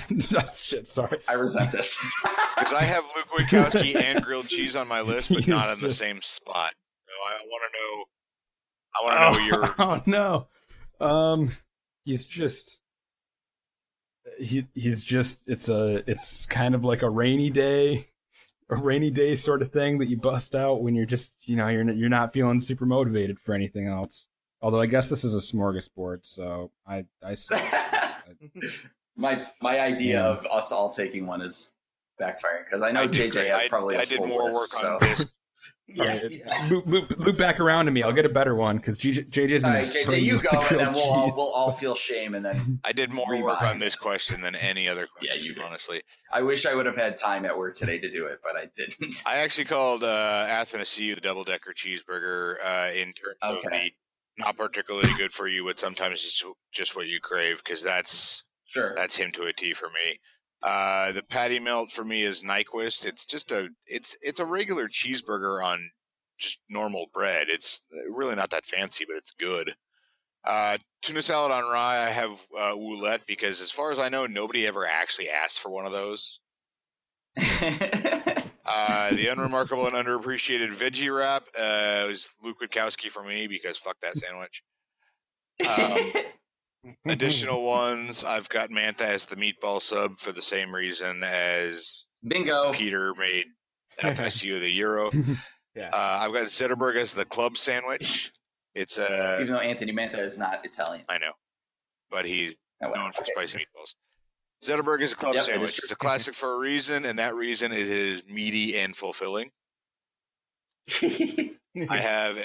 don't- there. oh, shit, sorry. I resent this. Because I have Luke Witkowski and grilled cheese on my list, but not in the yes. same spot. So I want to know. I want to know your. Oh no. Um he's just he he's just it's a it's kind of like a rainy day a rainy day sort of thing that you bust out when you're just you know you're you're not feeling super motivated for anything else. Although I guess this is a smorgasbord, so I I say this. my my idea Yeah. of us all taking one is backfiring because I know I did, JJ has I, probably a I did full more list, work so. this. Yeah, Alright, yeah. loop, loop, loop back around to me. I'll get a better one because JJ's All gonna. right, spray JJ, you with go, and then we'll all we'll all feel shame, and then I did more work on this question than any other question. Yeah, you did. honestly. I wish I would have had time at work today to do it, but I didn't. I actually called uh, Athanasiou the double decker cheeseburger uh, in terms of the not particularly good for you, but sometimes it's just what you crave because that's Sure. that's him to a T for me. Uh, the patty melt for me is Nyquist. It's just a it's it's a regular cheeseburger on just normal bread. It's really not that fancy, but it's good. Uh, tuna salad on rye. I have uh, Ouellet because, as far as I know, nobody ever actually asked for one of those. Uh, the unremarkable and underappreciated veggie wrap uh, was Luke Witkowski for me because fuck that sandwich. Um, Additional ones, I've got Mantha as the meatball sub for the same reason as Bingo. Peter made FSU of the Euro. Yeah. Uh, I've got Zetterberg as the club sandwich. It's uh, Even though Anthony Mantha is not Italian. I know, but he's Oh, well, known for okay. spicy meatballs. Zetterberg is a club Yep, sandwich. true. It's a classic for a reason, and that reason is it is meaty and fulfilling. I have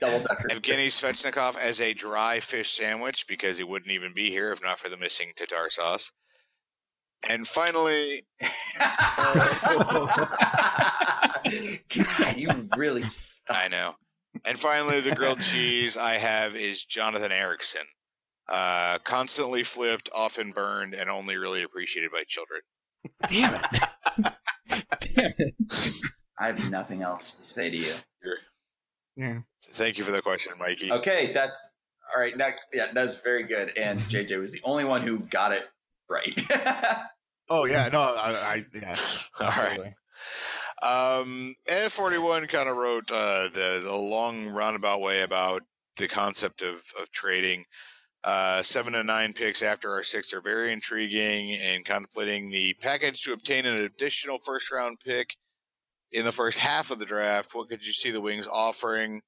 Double decker. Evgeny Svechnikov as a dry fish sandwich because he wouldn't even be here if not for the missing tartar sauce. And finally, God, you really. Suck. I know. And finally, the grilled cheese I have is Jonathan Ericsson. Uh, constantly flipped, often burned, and only really appreciated by children. Damn it! Damn it! I have nothing else to say to you. Yeah. Thank you for the question, Mikey. Okay, that's all right. Next, yeah, that's very good. And JJ was the only one who got it right. Oh yeah, no, I, I yeah. All right. absolutely. Um, F41 kind of wrote uh, the, the long roundabout way about the concept of, of trading. Uh, seven and nine picks after our six are very intriguing and contemplating the package to obtain an additional first round pick in the first half of the draft. What could you see the Wings offering,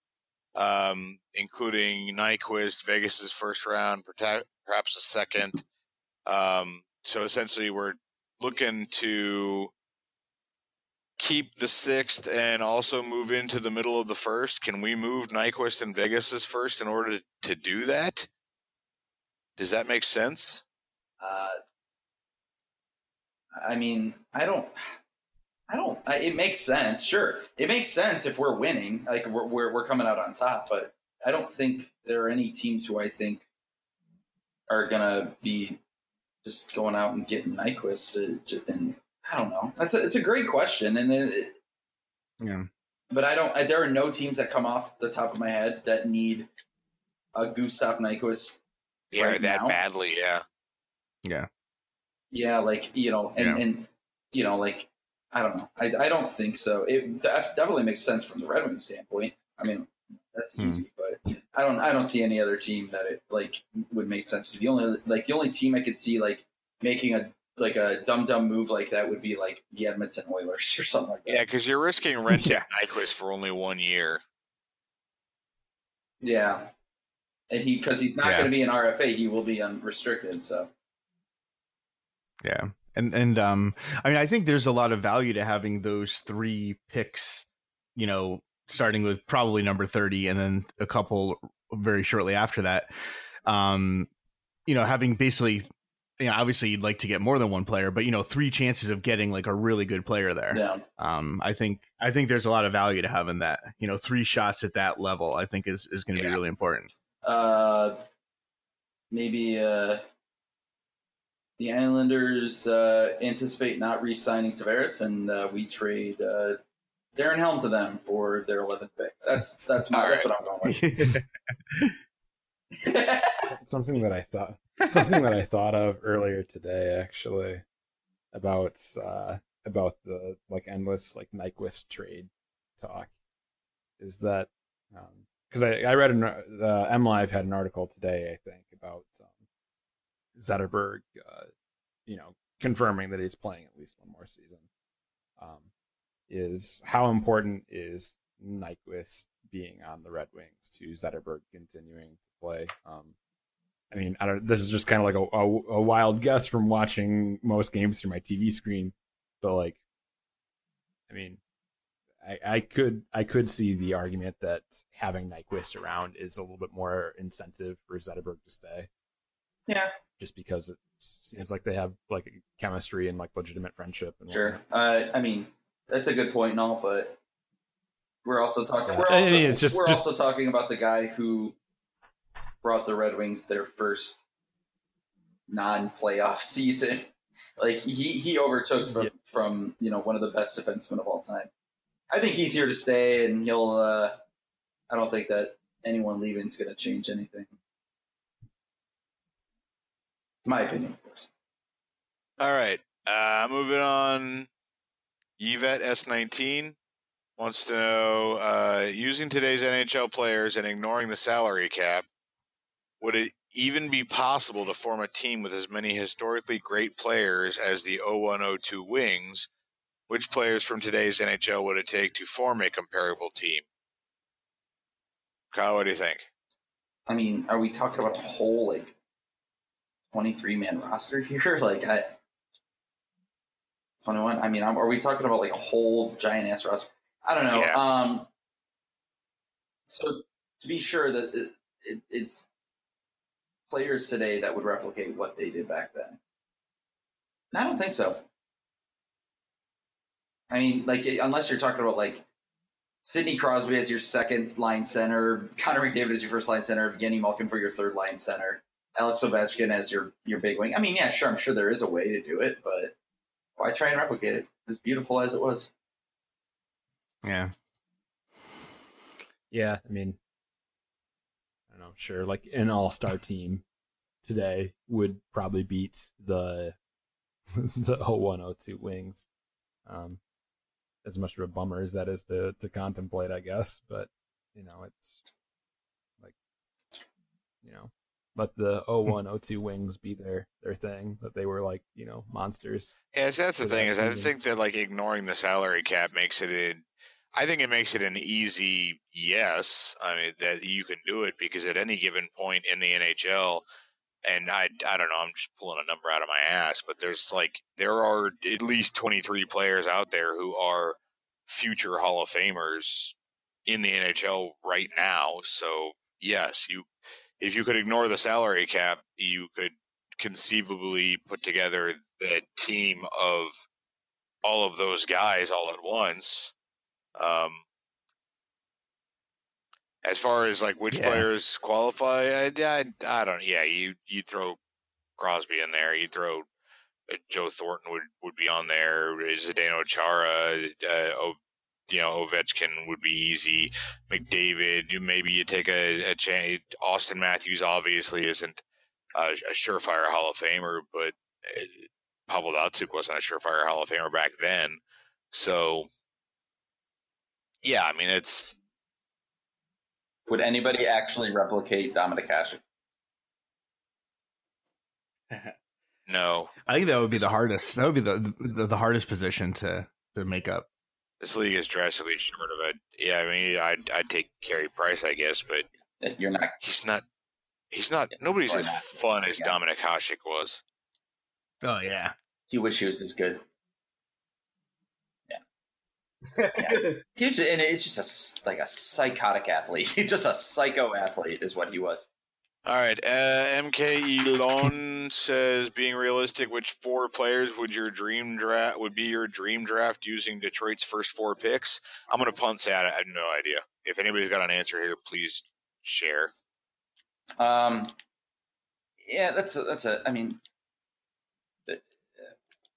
um, including Nyquist, Vegas's first round, perhaps a second? Um, so essentially, we're looking to keep the sixth and also move into the middle of the first. Can we move Nyquist and Vegas's first in order to, to do that? Does that make sense? uh, I mean, I don't. I don't. I, it makes sense. Sure, it makes sense if we're winning, like we're, we're we're coming out on top. But I don't think there are any teams who I think are gonna be just going out and getting Nyquist. To, to, and I don't know. That's a, it's a great question, and it, it, Yeah. but I don't. There are no teams that come off the top of my head that need a Gustav Nyquist. Yeah, Right that now? badly. Yeah. Yeah. Yeah, like you know, and Yeah. and you know, like I don't know. I I don't think so. It def- definitely makes sense from the Red Wings standpoint. I mean, that's Hmm. easy, but I don't I don't see any other team that it like would make sense. The only like the only team I could see like making a like a dumb dumb move like that would be like the Edmonton Oilers or something like that. Yeah, because you're risking renting Yeah. Nyquist for only one year. Yeah. And he because he's not Yeah. going to be an RFA, he will be unrestricted. So Yeah. And and um I mean I think there's a lot of value to having those three picks, you know, starting with probably number 30 and then a couple very shortly after that. Um you know, having basically you know, obviously you'd like to get more than one player, but you know, three chances of getting like a really good player there. yeah, Um I think I think there's a lot of value to having that. You know, three shots at that level I think is is going to Yeah. be really important. Uh, maybe uh, the Islanders uh, anticipate not re-signing Tavares, and uh, we trade uh, Darren Helm to them for their 11th pick. That's that's my that's what I'm going with. something that I thought something that I thought of earlier today actually about uh about the like endless like Nyquist trade talk is that because I, I read an uh, MLive had an article today I think about um, Zetterberg uh, you know confirming that he's playing at least one more season um, is how important is Nyquist being on the Red Wings to Zetterberg continuing to play um, I mean, I don't. This is just kind of like a, a, a wild guess from watching most games through my TV screen, but like, I mean, I, I could I could see the argument that having Nyquist around is a little bit more incentive for Zetterberg to stay, yeah, just because it seems like they have like chemistry and like legitimate friendship. And sure. Uh, I mean, that's a good point and all, but we're also talking. We're I also, mean, it's just- we're just- also talking about the guy who brought the Red Wings their first non-playoff season. Like he he overtook from, Yeah. from you know one of the best defensemen of all time. I think he's here to stay, and he'll. Uh, I don't think that anyone leaving is going to change anything. My opinion, of course. All right. Uh, moving on. Yvette S19 wants to know uh, using today's NHL players and ignoring the salary cap, would it even be possible to form a team with as many historically great players as the 0102 Wings? Which players from today's NHL would it take to form a comparable team? Kyle, what do you think? I mean, are we talking about a whole like twenty-three man roster here? Like, I twenty-one. I mean, I'm, are we talking about like a whole giant ass roster? I don't know. Yeah. Um, so to be sure that it, it, it's players today that would replicate what they did back then. I don't think so. I mean, like unless you're talking about like Sidney Crosby as your second line center, Connor McDavid as your first line center, Evgeny Malkin for your third line center, Alex Ovechkin as your your big wing. I mean, yeah, sure, I'm sure there is a way to do it, but why try and replicate it? As beautiful as it was. Yeah. Yeah, I mean, I don't know. Sure, like an all-star team today would probably beat the the 0102 Wings. Um, as much of a bummer as that is to to contemplate, I guess. But you know, it's like you know, let the hmm. 0102 Wings be their their thing. That they were like you know monsters. Yeah, so that's the thing that is I think that like ignoring the salary cap makes it a, I think it makes it an easy yes. I mean that you can do it because at any given point in the NHL, and I I don't know, I'm just pulling a number out of my ass, but there's like there are at least 23 players out there who are future Hall of Famers in the NHL right now. So yes, you if you could ignore the salary cap, you could conceivably put together the team of all of those guys all at once. Um, as far as like which Yeah. players qualify, I, I, I don't. Yeah, you you throw Crosby in there. You throw uh, Joe Thornton would would be on there. Zdeno Chara, uh, o, you know Ovechkin would be easy. McDavid, you- maybe you take a, a chance. Auston Matthews obviously isn't a, a surefire Hall of Famer, but uh, Pavel Datsyuk wasn't a surefire Hall of Famer back then. So, yeah, I mean it's Would anybody actually replicate Dominik Hasek? no. I think that would be the hardest. That would be the the, the hardest position to to make up. This league is drastically short of it. Yeah, I mean, I'd I'd take Carey Price, I guess, but you're not. he's not. He's not. Nobody's as not. fun as Yeah. Dominik Hasek was. Oh yeah. You wish he was as good. Yeah. He's and it's just a, like a psychotic athlete. He's just a psycho athlete, is what he was. All right, uh, MKE Lone says, being realistic, which four players would your dream draft would be your dream draft using Detroit's first four picks? I'm gonna punt. Say I I have no idea. If anybody's got an answer here, please share. Um, yeah, that's a, that's a. I mean,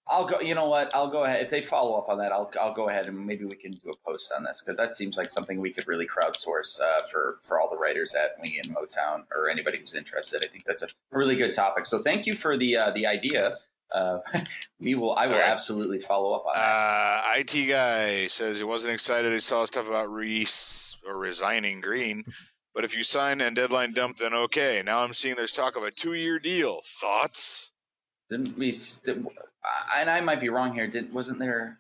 I'll go. You know what? I'll go ahead. If they follow up on that, I'll I'll go ahead and maybe we can do a post on this because that seems like something we could really crowdsource uh, for for all the writers at Wing and Motown or anybody who's interested. I think that's a really good topic. So thank you for the uh, the idea. Uh, we will. I will right. absolutely follow up on that. Uh, IT guy says he wasn't excited. He saw stuff about Reese or resigning Green, but if you sign and deadline dump, then okay. Now I'm seeing there's talk of a two year deal. Thoughts? Didn't we? Did, and I might be wrong here. Didn't wasn't there?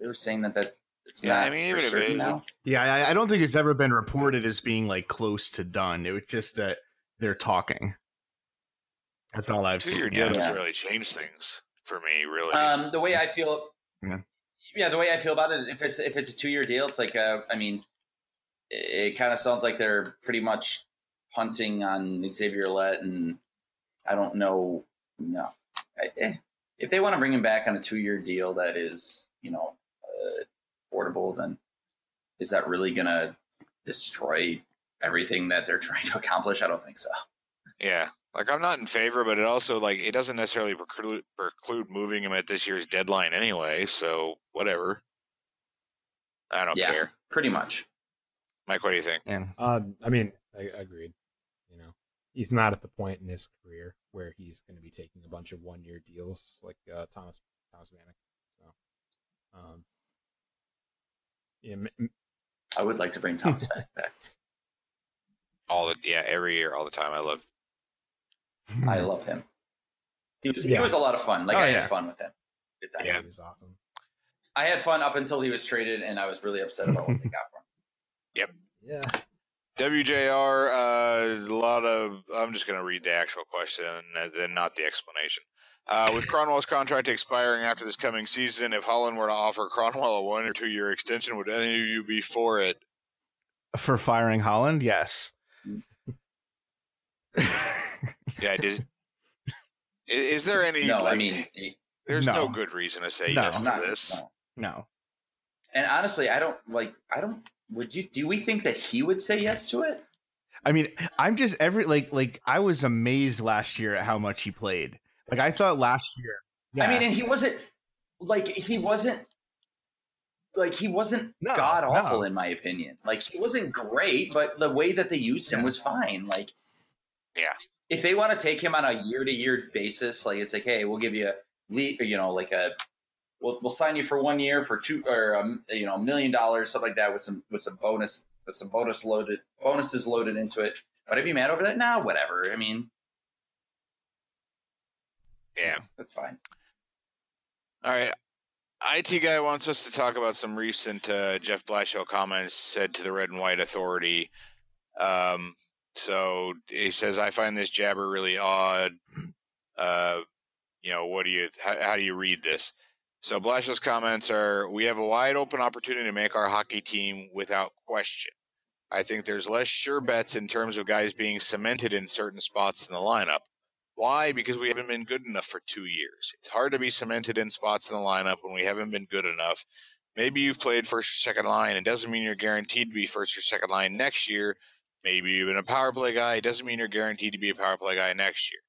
They were saying that that it's Yeah, I mean, for even if it certain now. Yeah, I, I don't think it's ever been reported as being like close to done. It was just that they're talking. That's all I've Two seen. year deal yeah. doesn't really change things for me, really. Um, the way I feel, Yeah. yeah, the way I feel about it, if it's if it's a two year deal, it's like, uh, I mean, it, kind of sounds like they're pretty much punting on Xavier Ouellet, and I don't know, no, I, eh, if they want to bring him back on a two year deal that is, you know, uh, affordable, then is that really gonna destroy everything that they're trying to accomplish? I don't think so. Yeah, like I'm not in favor, but it also like it doesn't necessarily preclude, preclude moving him at this year's deadline anyway. So whatever. I don't Yeah. care. Pretty much. Mike, what do you think? And Uh, I mean, I agreed. You know, he's not at the point in his career where he's going to be taking a bunch of one-year deals like uh, Thomas Thomas Vanek. So, um, yeah, m- m- I would like to bring Thomas back. back. All the yeah, every year, all the time. I love. I love him. He was he was a lot of fun. Like Oh, I yeah. had fun with him. Good. Yeah. he was awesome. I had fun up until he was traded, and I was really upset about what they got for him. Yep. Yeah, WJR, uh, a lot of. I'm just going to read the actual question and then not the explanation. Uh, with Kronwall's contract expiring after this coming season, if Holland were to offer Kronwall a one or two year extension, would any of you be for it? for firing Holland. Yes. Yeah, did, is, is there any? No, I mean, there's no. no. good reason to say No. yes to not- this. no. no. And honestly, I don't like. I don't. Would you? Do we think that he would say yes to it? I mean, I'm just every like like I was amazed last year at how much he played. Like I thought last year. I mean, and he wasn't like he wasn't like he wasn't No, god awful no. in my opinion. Like he wasn't great, but the way that they used him Yeah. was fine. Like Yeah. if they want to take him on a year to year basis, like it's like, hey, we'll give you a le- you know, like a we'll we'll sign you for one year for two or um, you know a million dollars, something like that, with some with some bonus with some bonus loaded bonuses loaded into it. Would I be mad over that? Nah, whatever. I mean, Yeah. that's fine. All right. IT guy wants us to talk about some recent uh, Jeff Blashill comments said to the Red and White Authority. Um, so he says, "I find this jabber really odd. Uh, you know, what do you? How, how do you read this?" So Blash's comments are: "We have a wide open opportunity to make our hockey team without question. I think there's less sure bets in terms of guys being cemented in certain spots in the lineup." Why? Because we haven't been good enough for two years. It's hard to be cemented in spots in the lineup when we haven't been good enough. Maybe you've played first or second line. It doesn't mean you're guaranteed to be first or second line next year. Maybe you've been a power play guy. It doesn't mean you're guaranteed to be a power play guy next year.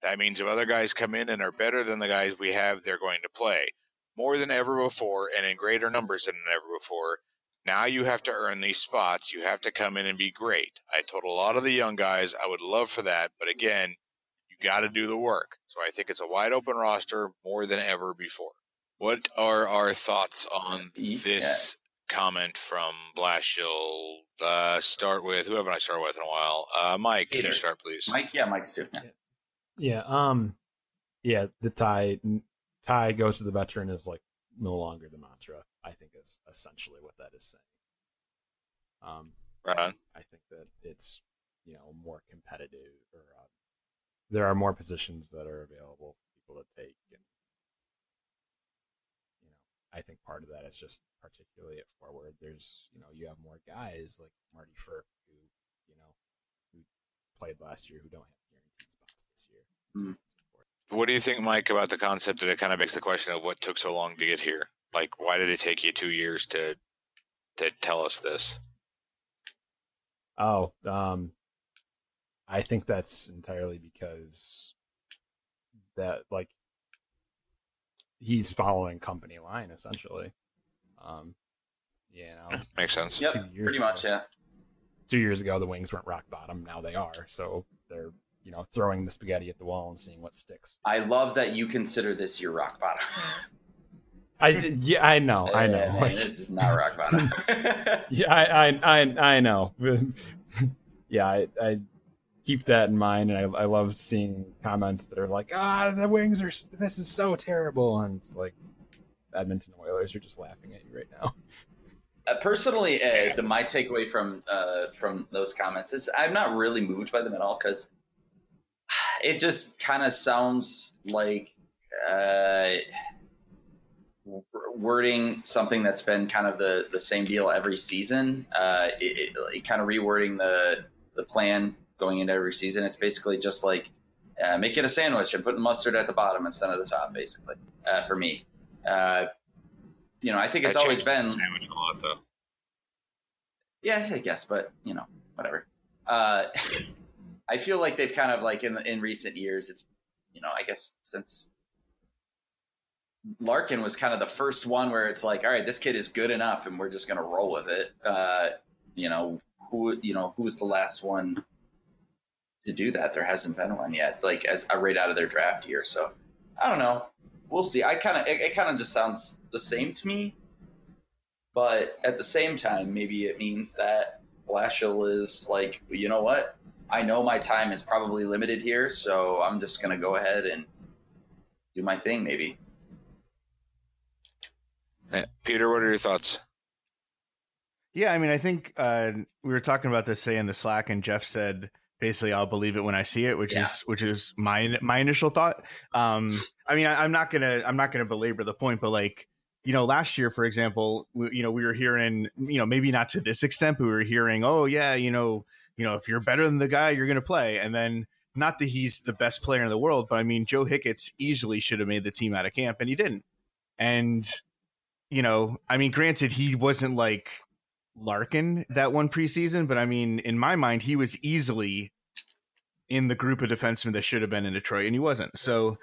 That means if other guys come in and are better than the guys we have, they're going to play more than ever before and in greater numbers than ever before. Now you have to earn these spots. You have to come in and be great. I told a lot of the young guys I would love for that, but again, you got to do the work. So I think it's a wide open roster more than ever before. What are our thoughts on Yeah. this comment from Blashill? Uh, start with who haven't I started with in a while? Uh, Mike, can you start, please? Mike, yeah, Mike's too. Yeah. Yeah. Um. Yeah. The tie tie goes to the veteran is like no longer the mantra. I think is essentially what that is saying. Um. Right on. I think that it's you know more competitive, or uh, there are more positions that are available for people to take, and you know I think part of that is just particularly at forward. There's you know you have more guys like Marty Frk who you know who played last year who don't have guaranteed spots this year. Mm. so. What do you think, Mike, about the concept that it kind of begs the question of what took so long to get here? Like, why did it take you two years to to tell us this? Oh, um, I think that's entirely because that like he's following company line essentially. Um, yeah, you know, Makes sense. Yep, two years pretty much, yeah. two years ago the Wings weren't rock bottom. Now they are. So they're you know throwing the spaghetti at the wall and seeing what sticks. I love that you consider this your rock bottom. I yeah I know I know. Uh, Like, this is not rock bottom. yeah I I I, I know. yeah, I, I keep that in mind, and I, I love seeing comments that are like, "Ah, the Wings are this is so terrible," and it's like Edmonton Oilers are just laughing at you right now. Uh, personally, uh, the my takeaway from uh, from those comments is I'm not really moved by them at all because it just kind of sounds like uh, wording something that's been kind of the, the same deal every season. Uh, it, it, it kind of rewording the the plan going into every season. It's basically just like uh, making a sandwich and putting mustard at the bottom instead of the top. Basically, uh, for me. Uh, you know, I think it's I always been sandwich a lot, though. yeah, I guess, but you know, whatever. Uh, I feel like they've kind of like in in recent years, it's you know, I guess since Larkin was kind of the first one where it's like, all right, this kid is good enough, and we're just gonna roll with it. Uh, you know, who you know who was the last one to do that? There hasn't been one yet, like as a right out of their draft year. So I don't know. We'll see. I kind of it, it kind of just sounds the same to me but at the same time, maybe it means that Blashill is like, you know what? I know my time is probably limited here, so I'm just gonna go ahead and do my thing. Maybe. Eh, Peter, what are your thoughts? Yeah, I mean, I think uh, we were talking about this say in the Slack, and Jeff said basically, "I'll believe it when I see it," which Yeah. is which is my my initial thought. Um, I mean, I, I'm not gonna I'm not gonna belabor the point, but like you know, last year, for example, we, you know, we were hearing, you know, maybe not to this extent, but we were hearing, oh yeah, you know, you know, if you're better than the guy, you're going to play. And then, not that he's the best player in the world, but I mean, Joe Hicketts easily should have made the team out of camp, and he didn't. And you know, I mean, granted, he wasn't like Larkin that one preseason, but I mean, in my mind, he was easily in the group of defensemen that should have been in Detroit, and he wasn't. So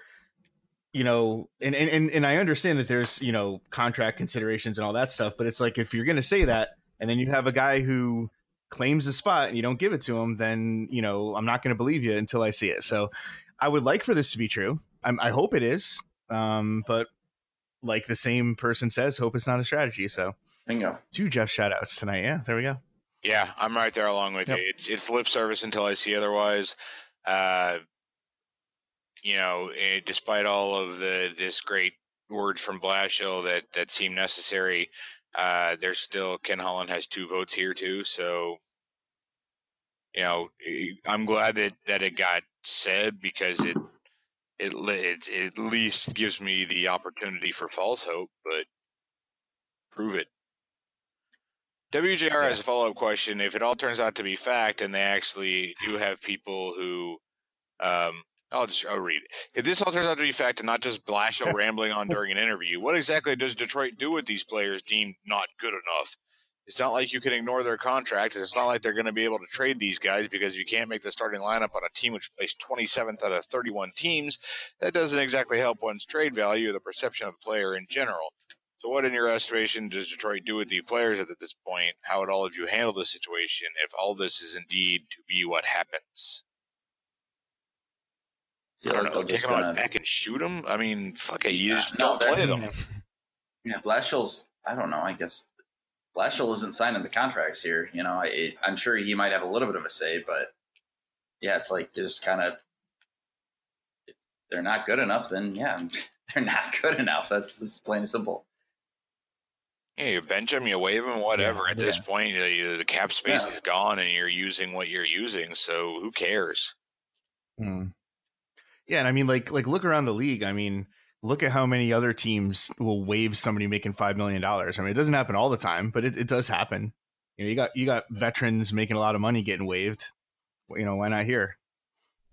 you know, and, and and I understand that there's you know contract considerations and all that stuff, but it's like if you're going to say that, and then you have a guy who claims the spot and you don't give it to him, then you know I'm not going to believe you until I see it. So I would like for this to be true. I'm, i hope it is, um, but like the same person says, hope it's not a strategy. So bingo, two Jeff shoutouts tonight. Yeah, there we go. Yeah, I'm right there along with yep. you. It's it's lip service until I see otherwise. Uh, you know, eh, despite all of the this great words from Blashill that that seem necessary, uh, there's still Ken Holland has two votes here too. So, you know, I'm glad that that it got said because it it it, it at least gives me the opportunity for false hope, but prove it. WJR yeah. has a follow up question. If it all turns out to be fact, and they actually do have people who um, I'll just I'll read it. If this all turns out to be fact and not just Blashill rambling on during an interview, what exactly does Detroit do with these players deemed not good enough? It's not like you can ignore their contract. It's not like they're going to be able to trade these guys because you can't make the starting lineup on a team which placed 27th out of 31 teams. That doesn't exactly help one's trade value or the perception of the player in general. So, what, in your estimation, does Detroit do with the players at this point? How would all of you handle the situation if all this is indeed to be what happens? I don't know. Kick him gonna... back and shoot him. I mean, fuck it. You just no, don't play them. Yeah, Blashill's. I don't know. I guess Blashill isn't signing the contracts here. You know, I, I'm sure he might have a little bit of a say, but yeah, it's like just kind of. If they're not good enough, then yeah, they're not good enough. That's just plain and simple. Yeah, you bench them, you waive them, whatever. Yeah, At this point, the, the cap space yeah. is gone, and you're using what you're using. So who cares? Hmm. Yeah, and I mean, like, like look around the league. I mean, look at how many other teams will waive somebody making five million dollars. I mean, it doesn't happen all the time, but it, it does happen. You know, you got you got veterans making a lot of money getting waived. You know, why not here?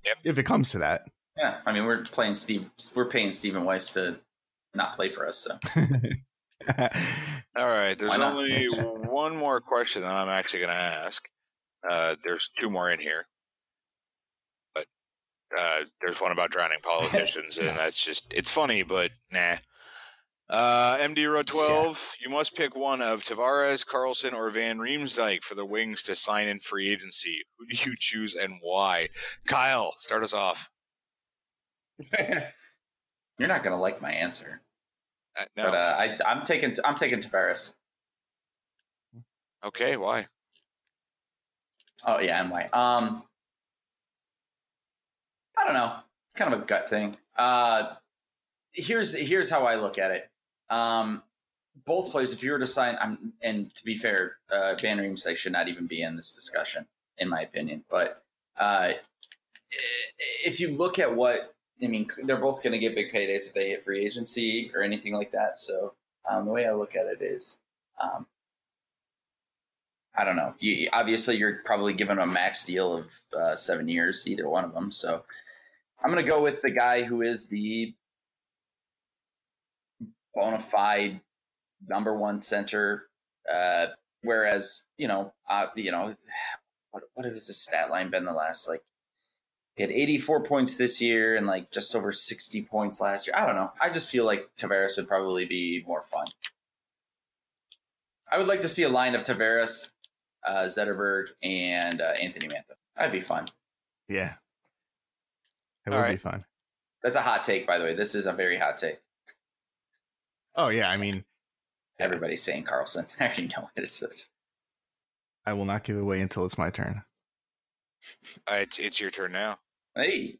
Yep. If it comes to that. Yeah, I mean, we're playing Steve. We're paying Stephen Weiss to not play for us. So. all right, there's only one more question that I'm actually going to ask. Uh, there's two more in here uh, there's one about drowning politicians, and that's just it's funny, but nah. Uh, MD Road 12, yeah. you must pick one of Tavares, Carlson, or Van Riemsdyk for the Wings to sign in free agency. Who do you choose and why? Kyle, start us off. You're not gonna like my answer, uh, no. but uh, I, I'm taking I'm taking Tavares. Okay, why? Oh yeah, and why? Um, I don't know, kind of a gut thing. Uh, here's here's how I look at it. Um, both players, if you were to sign, I'm, and to be fair, uh, Van Riemsdyk should not even be in this discussion, in my opinion. But uh, if you look at what I mean, they're both going to get big paydays if they hit free agency or anything like that. So um, the way I look at it is, um, I don't know. You, obviously, you're probably given a max deal of uh, seven years, either one of them. So I'm going to go with the guy who is the bona fide number one center. Uh, whereas, you know, uh, you know, what what has his stat line been the last like? He had 84 points this year and like just over 60 points last year. I don't know. I just feel like Tavares would probably be more fun. I would like to see a line of Tavares, uh, Zetterberg, and uh, Anthony Mantha. That'd be fun. Yeah, it would be fun. That's a hot take, by the way. This is a very hot take. Oh yeah, I mean, everybody's saying Carlson. I already know what it is. I will not give away until it's my turn. Uh, it's, it's your turn now. Hey.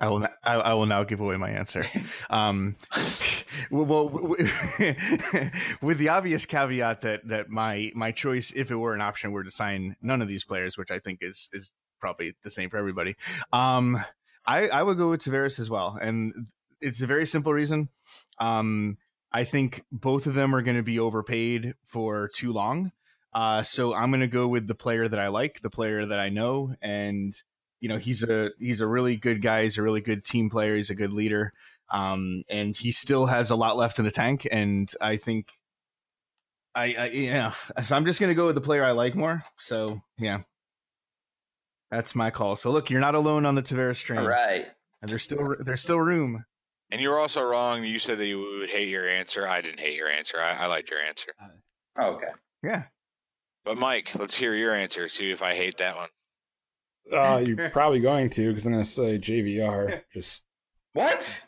I will. Not, I, I, will now give away my answer. Um, well, with the obvious caveat that that my my choice, if it were an option, were to sign none of these players, which I think is is probably the same for everybody. Um, I, I would go with Tavares as well, and it's a very simple reason. Um, I think both of them are going to be overpaid for too long. Uh, so I'm going to go with the player that I like, the player that I know, and you know he's a he's a really good guy. He's a really good team player. He's a good leader, um, and he still has a lot left in the tank. And I think I, I yeah, so I'm just going to go with the player I like more. So yeah, that's my call. So look, you're not alone on the Tavares train. All right. And there's still there's still room. And you were also wrong. You said that you would hate your answer. I didn't hate your answer. I, I liked your answer. Oh, okay. Yeah. But Mike, let's hear your answer. See if I hate that one. Uh, you're probably going to because I'm going to say JVR. Just What?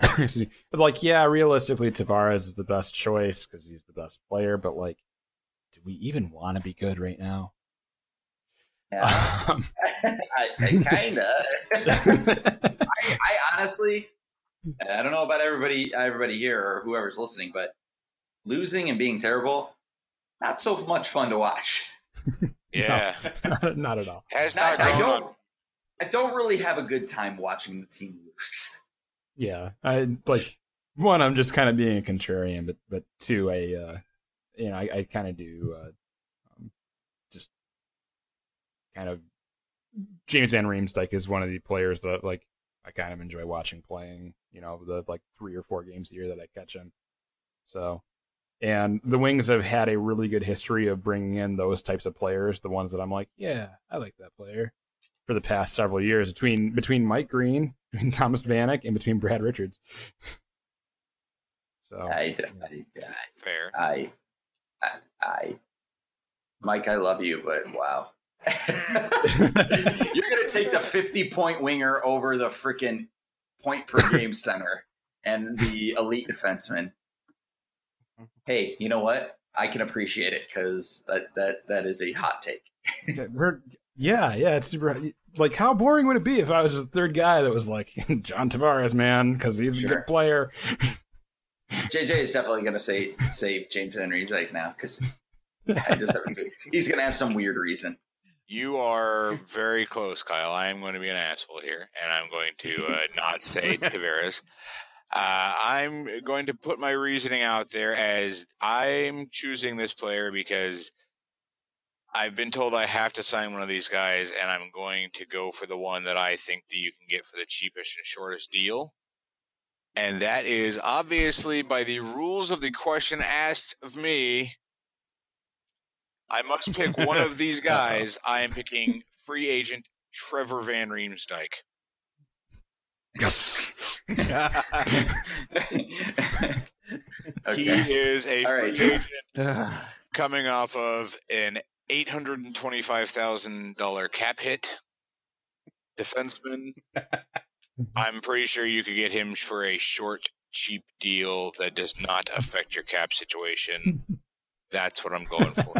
but like, yeah, realistically, Tavares is the best choice because he's the best player. But like, do we even want to be good right now? Yeah. Um, I, I kinda. I, I honestly, I don't know about everybody, everybody here or whoever's listening, but losing and being terrible, not so much fun to watch. Yeah. not at all. Has Not, not I don't. on. I don't really have a good time watching the team lose. Yeah, I like one. I'm just kind of being a contrarian, but but two, I uh, you know, I, I kind of do uh, um, just kind of James Van Riemsdyk is one of the players that like I kind of enjoy watching playing. You know, the like three or four games a year that I catch him. So, and the Wings have had a really good history of bringing in those types of players. The ones that I'm like, yeah, I like that player. For the past several years, between between Mike Green, between Thomas Vanek, and between Brad Richards. So I, yeah. I, Fair. I, I, I, Mike, I love you, but wow. You're gonna take the 50 point winger over the freaking point per game center and the elite defenseman. Hey, you know what? I can appreciate it because that that that is a hot take. Yeah, yeah. It's super. Like, how boring would it be if I was the third guy that was like John Tavares, man, because he's a good player. JJ is definitely gonna say save James Henry's right now because I just have, he's gonna have some weird reason. You are very close, Kyle. I am going to be an asshole here, and I'm going to uh, not say Tavares. Uh, I'm going to put my reasoning out there as I'm choosing this player because I've been told I have to sign one of these guys, and I'm going to go for the one that I think that you can get for the cheapest and shortest deal. And that is obviously by the rules of the question asked of me. I must pick one of these guys. I am picking free agent Trevor Van Riemsdyk. Yes. He is a All free right. agent coming off of an eight hundred and twenty-five thousand dollar cap hit. Defenseman. I'm pretty sure you could get him for a short, cheap deal that does not affect your cap situation. That's what I'm going for.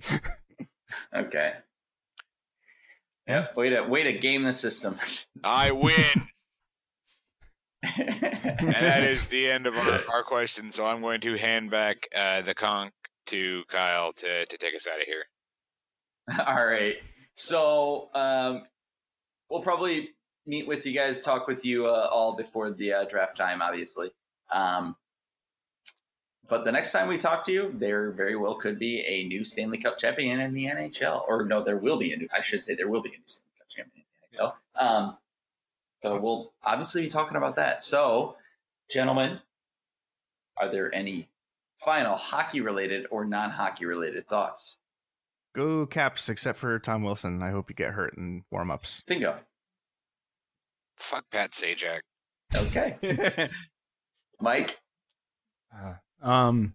Okay. Yeah. Way to way to game the system. I win. And that is the end of our, our question. So I'm going to hand back uh, the conch to Kyle to, to take us out of here. All right. So um, we'll probably meet with you guys, talk with you uh, all before the uh, draft time, obviously. Um, but the next time we talk to you, there very well could be a new Stanley Cup champion in the NHL. Or no, there will be a new. I should say there will be a new Stanley Cup champion in the NHL. Um, so we'll obviously be talking about that. So, gentlemen, are there any final hockey related or non hockey related thoughts? Go Caps, except for Tom Wilson. I hope you get hurt in warm ups. Bingo. Fuck Pat Sajak. Okay. Mike? Uh, um.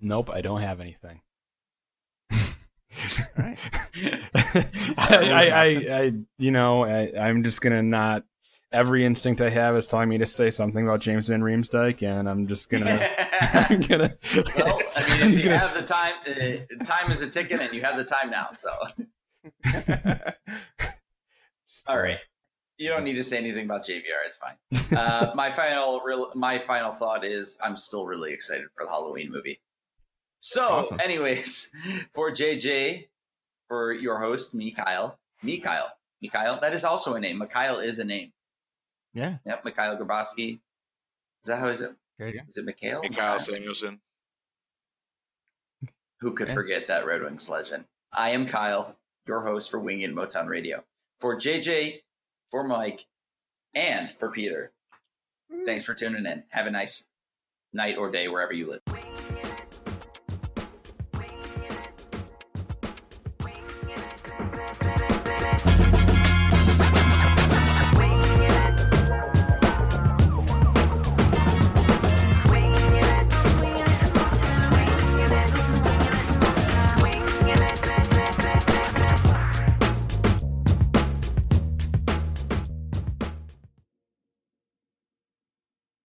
Nope, I don't have anything. right. I, I, I, I, you know, I, I'm just gonna not. Every instinct I have is telling me to say something about James Van Riemsdyk, and I'm just gonna. I'm gonna. well, I mean, I'm if you gonna- have the time, uh, time is a ticket, and you have the time now. So, all right, you don't need to say anything about JVR. It's fine. Uh, my final, real, my final thought is, I'm still really excited for the Halloween movie. So, awesome. anyways, for JJ, for your host, me Kyle, me Kyle, me Kyle. That is also a name. Mikhail is a name. Yeah. Yep. Mikhail Grabovski. Is that how is it? There you go. Is it Mikhail? Mikhail Samuelsson. Who could yeah. forget that Red Wings legend? I am Kyle, your host for Wing and Motown Radio. For JJ, for Mike, and for Peter. Mm. Thanks for tuning in. Have a nice night or day wherever you live.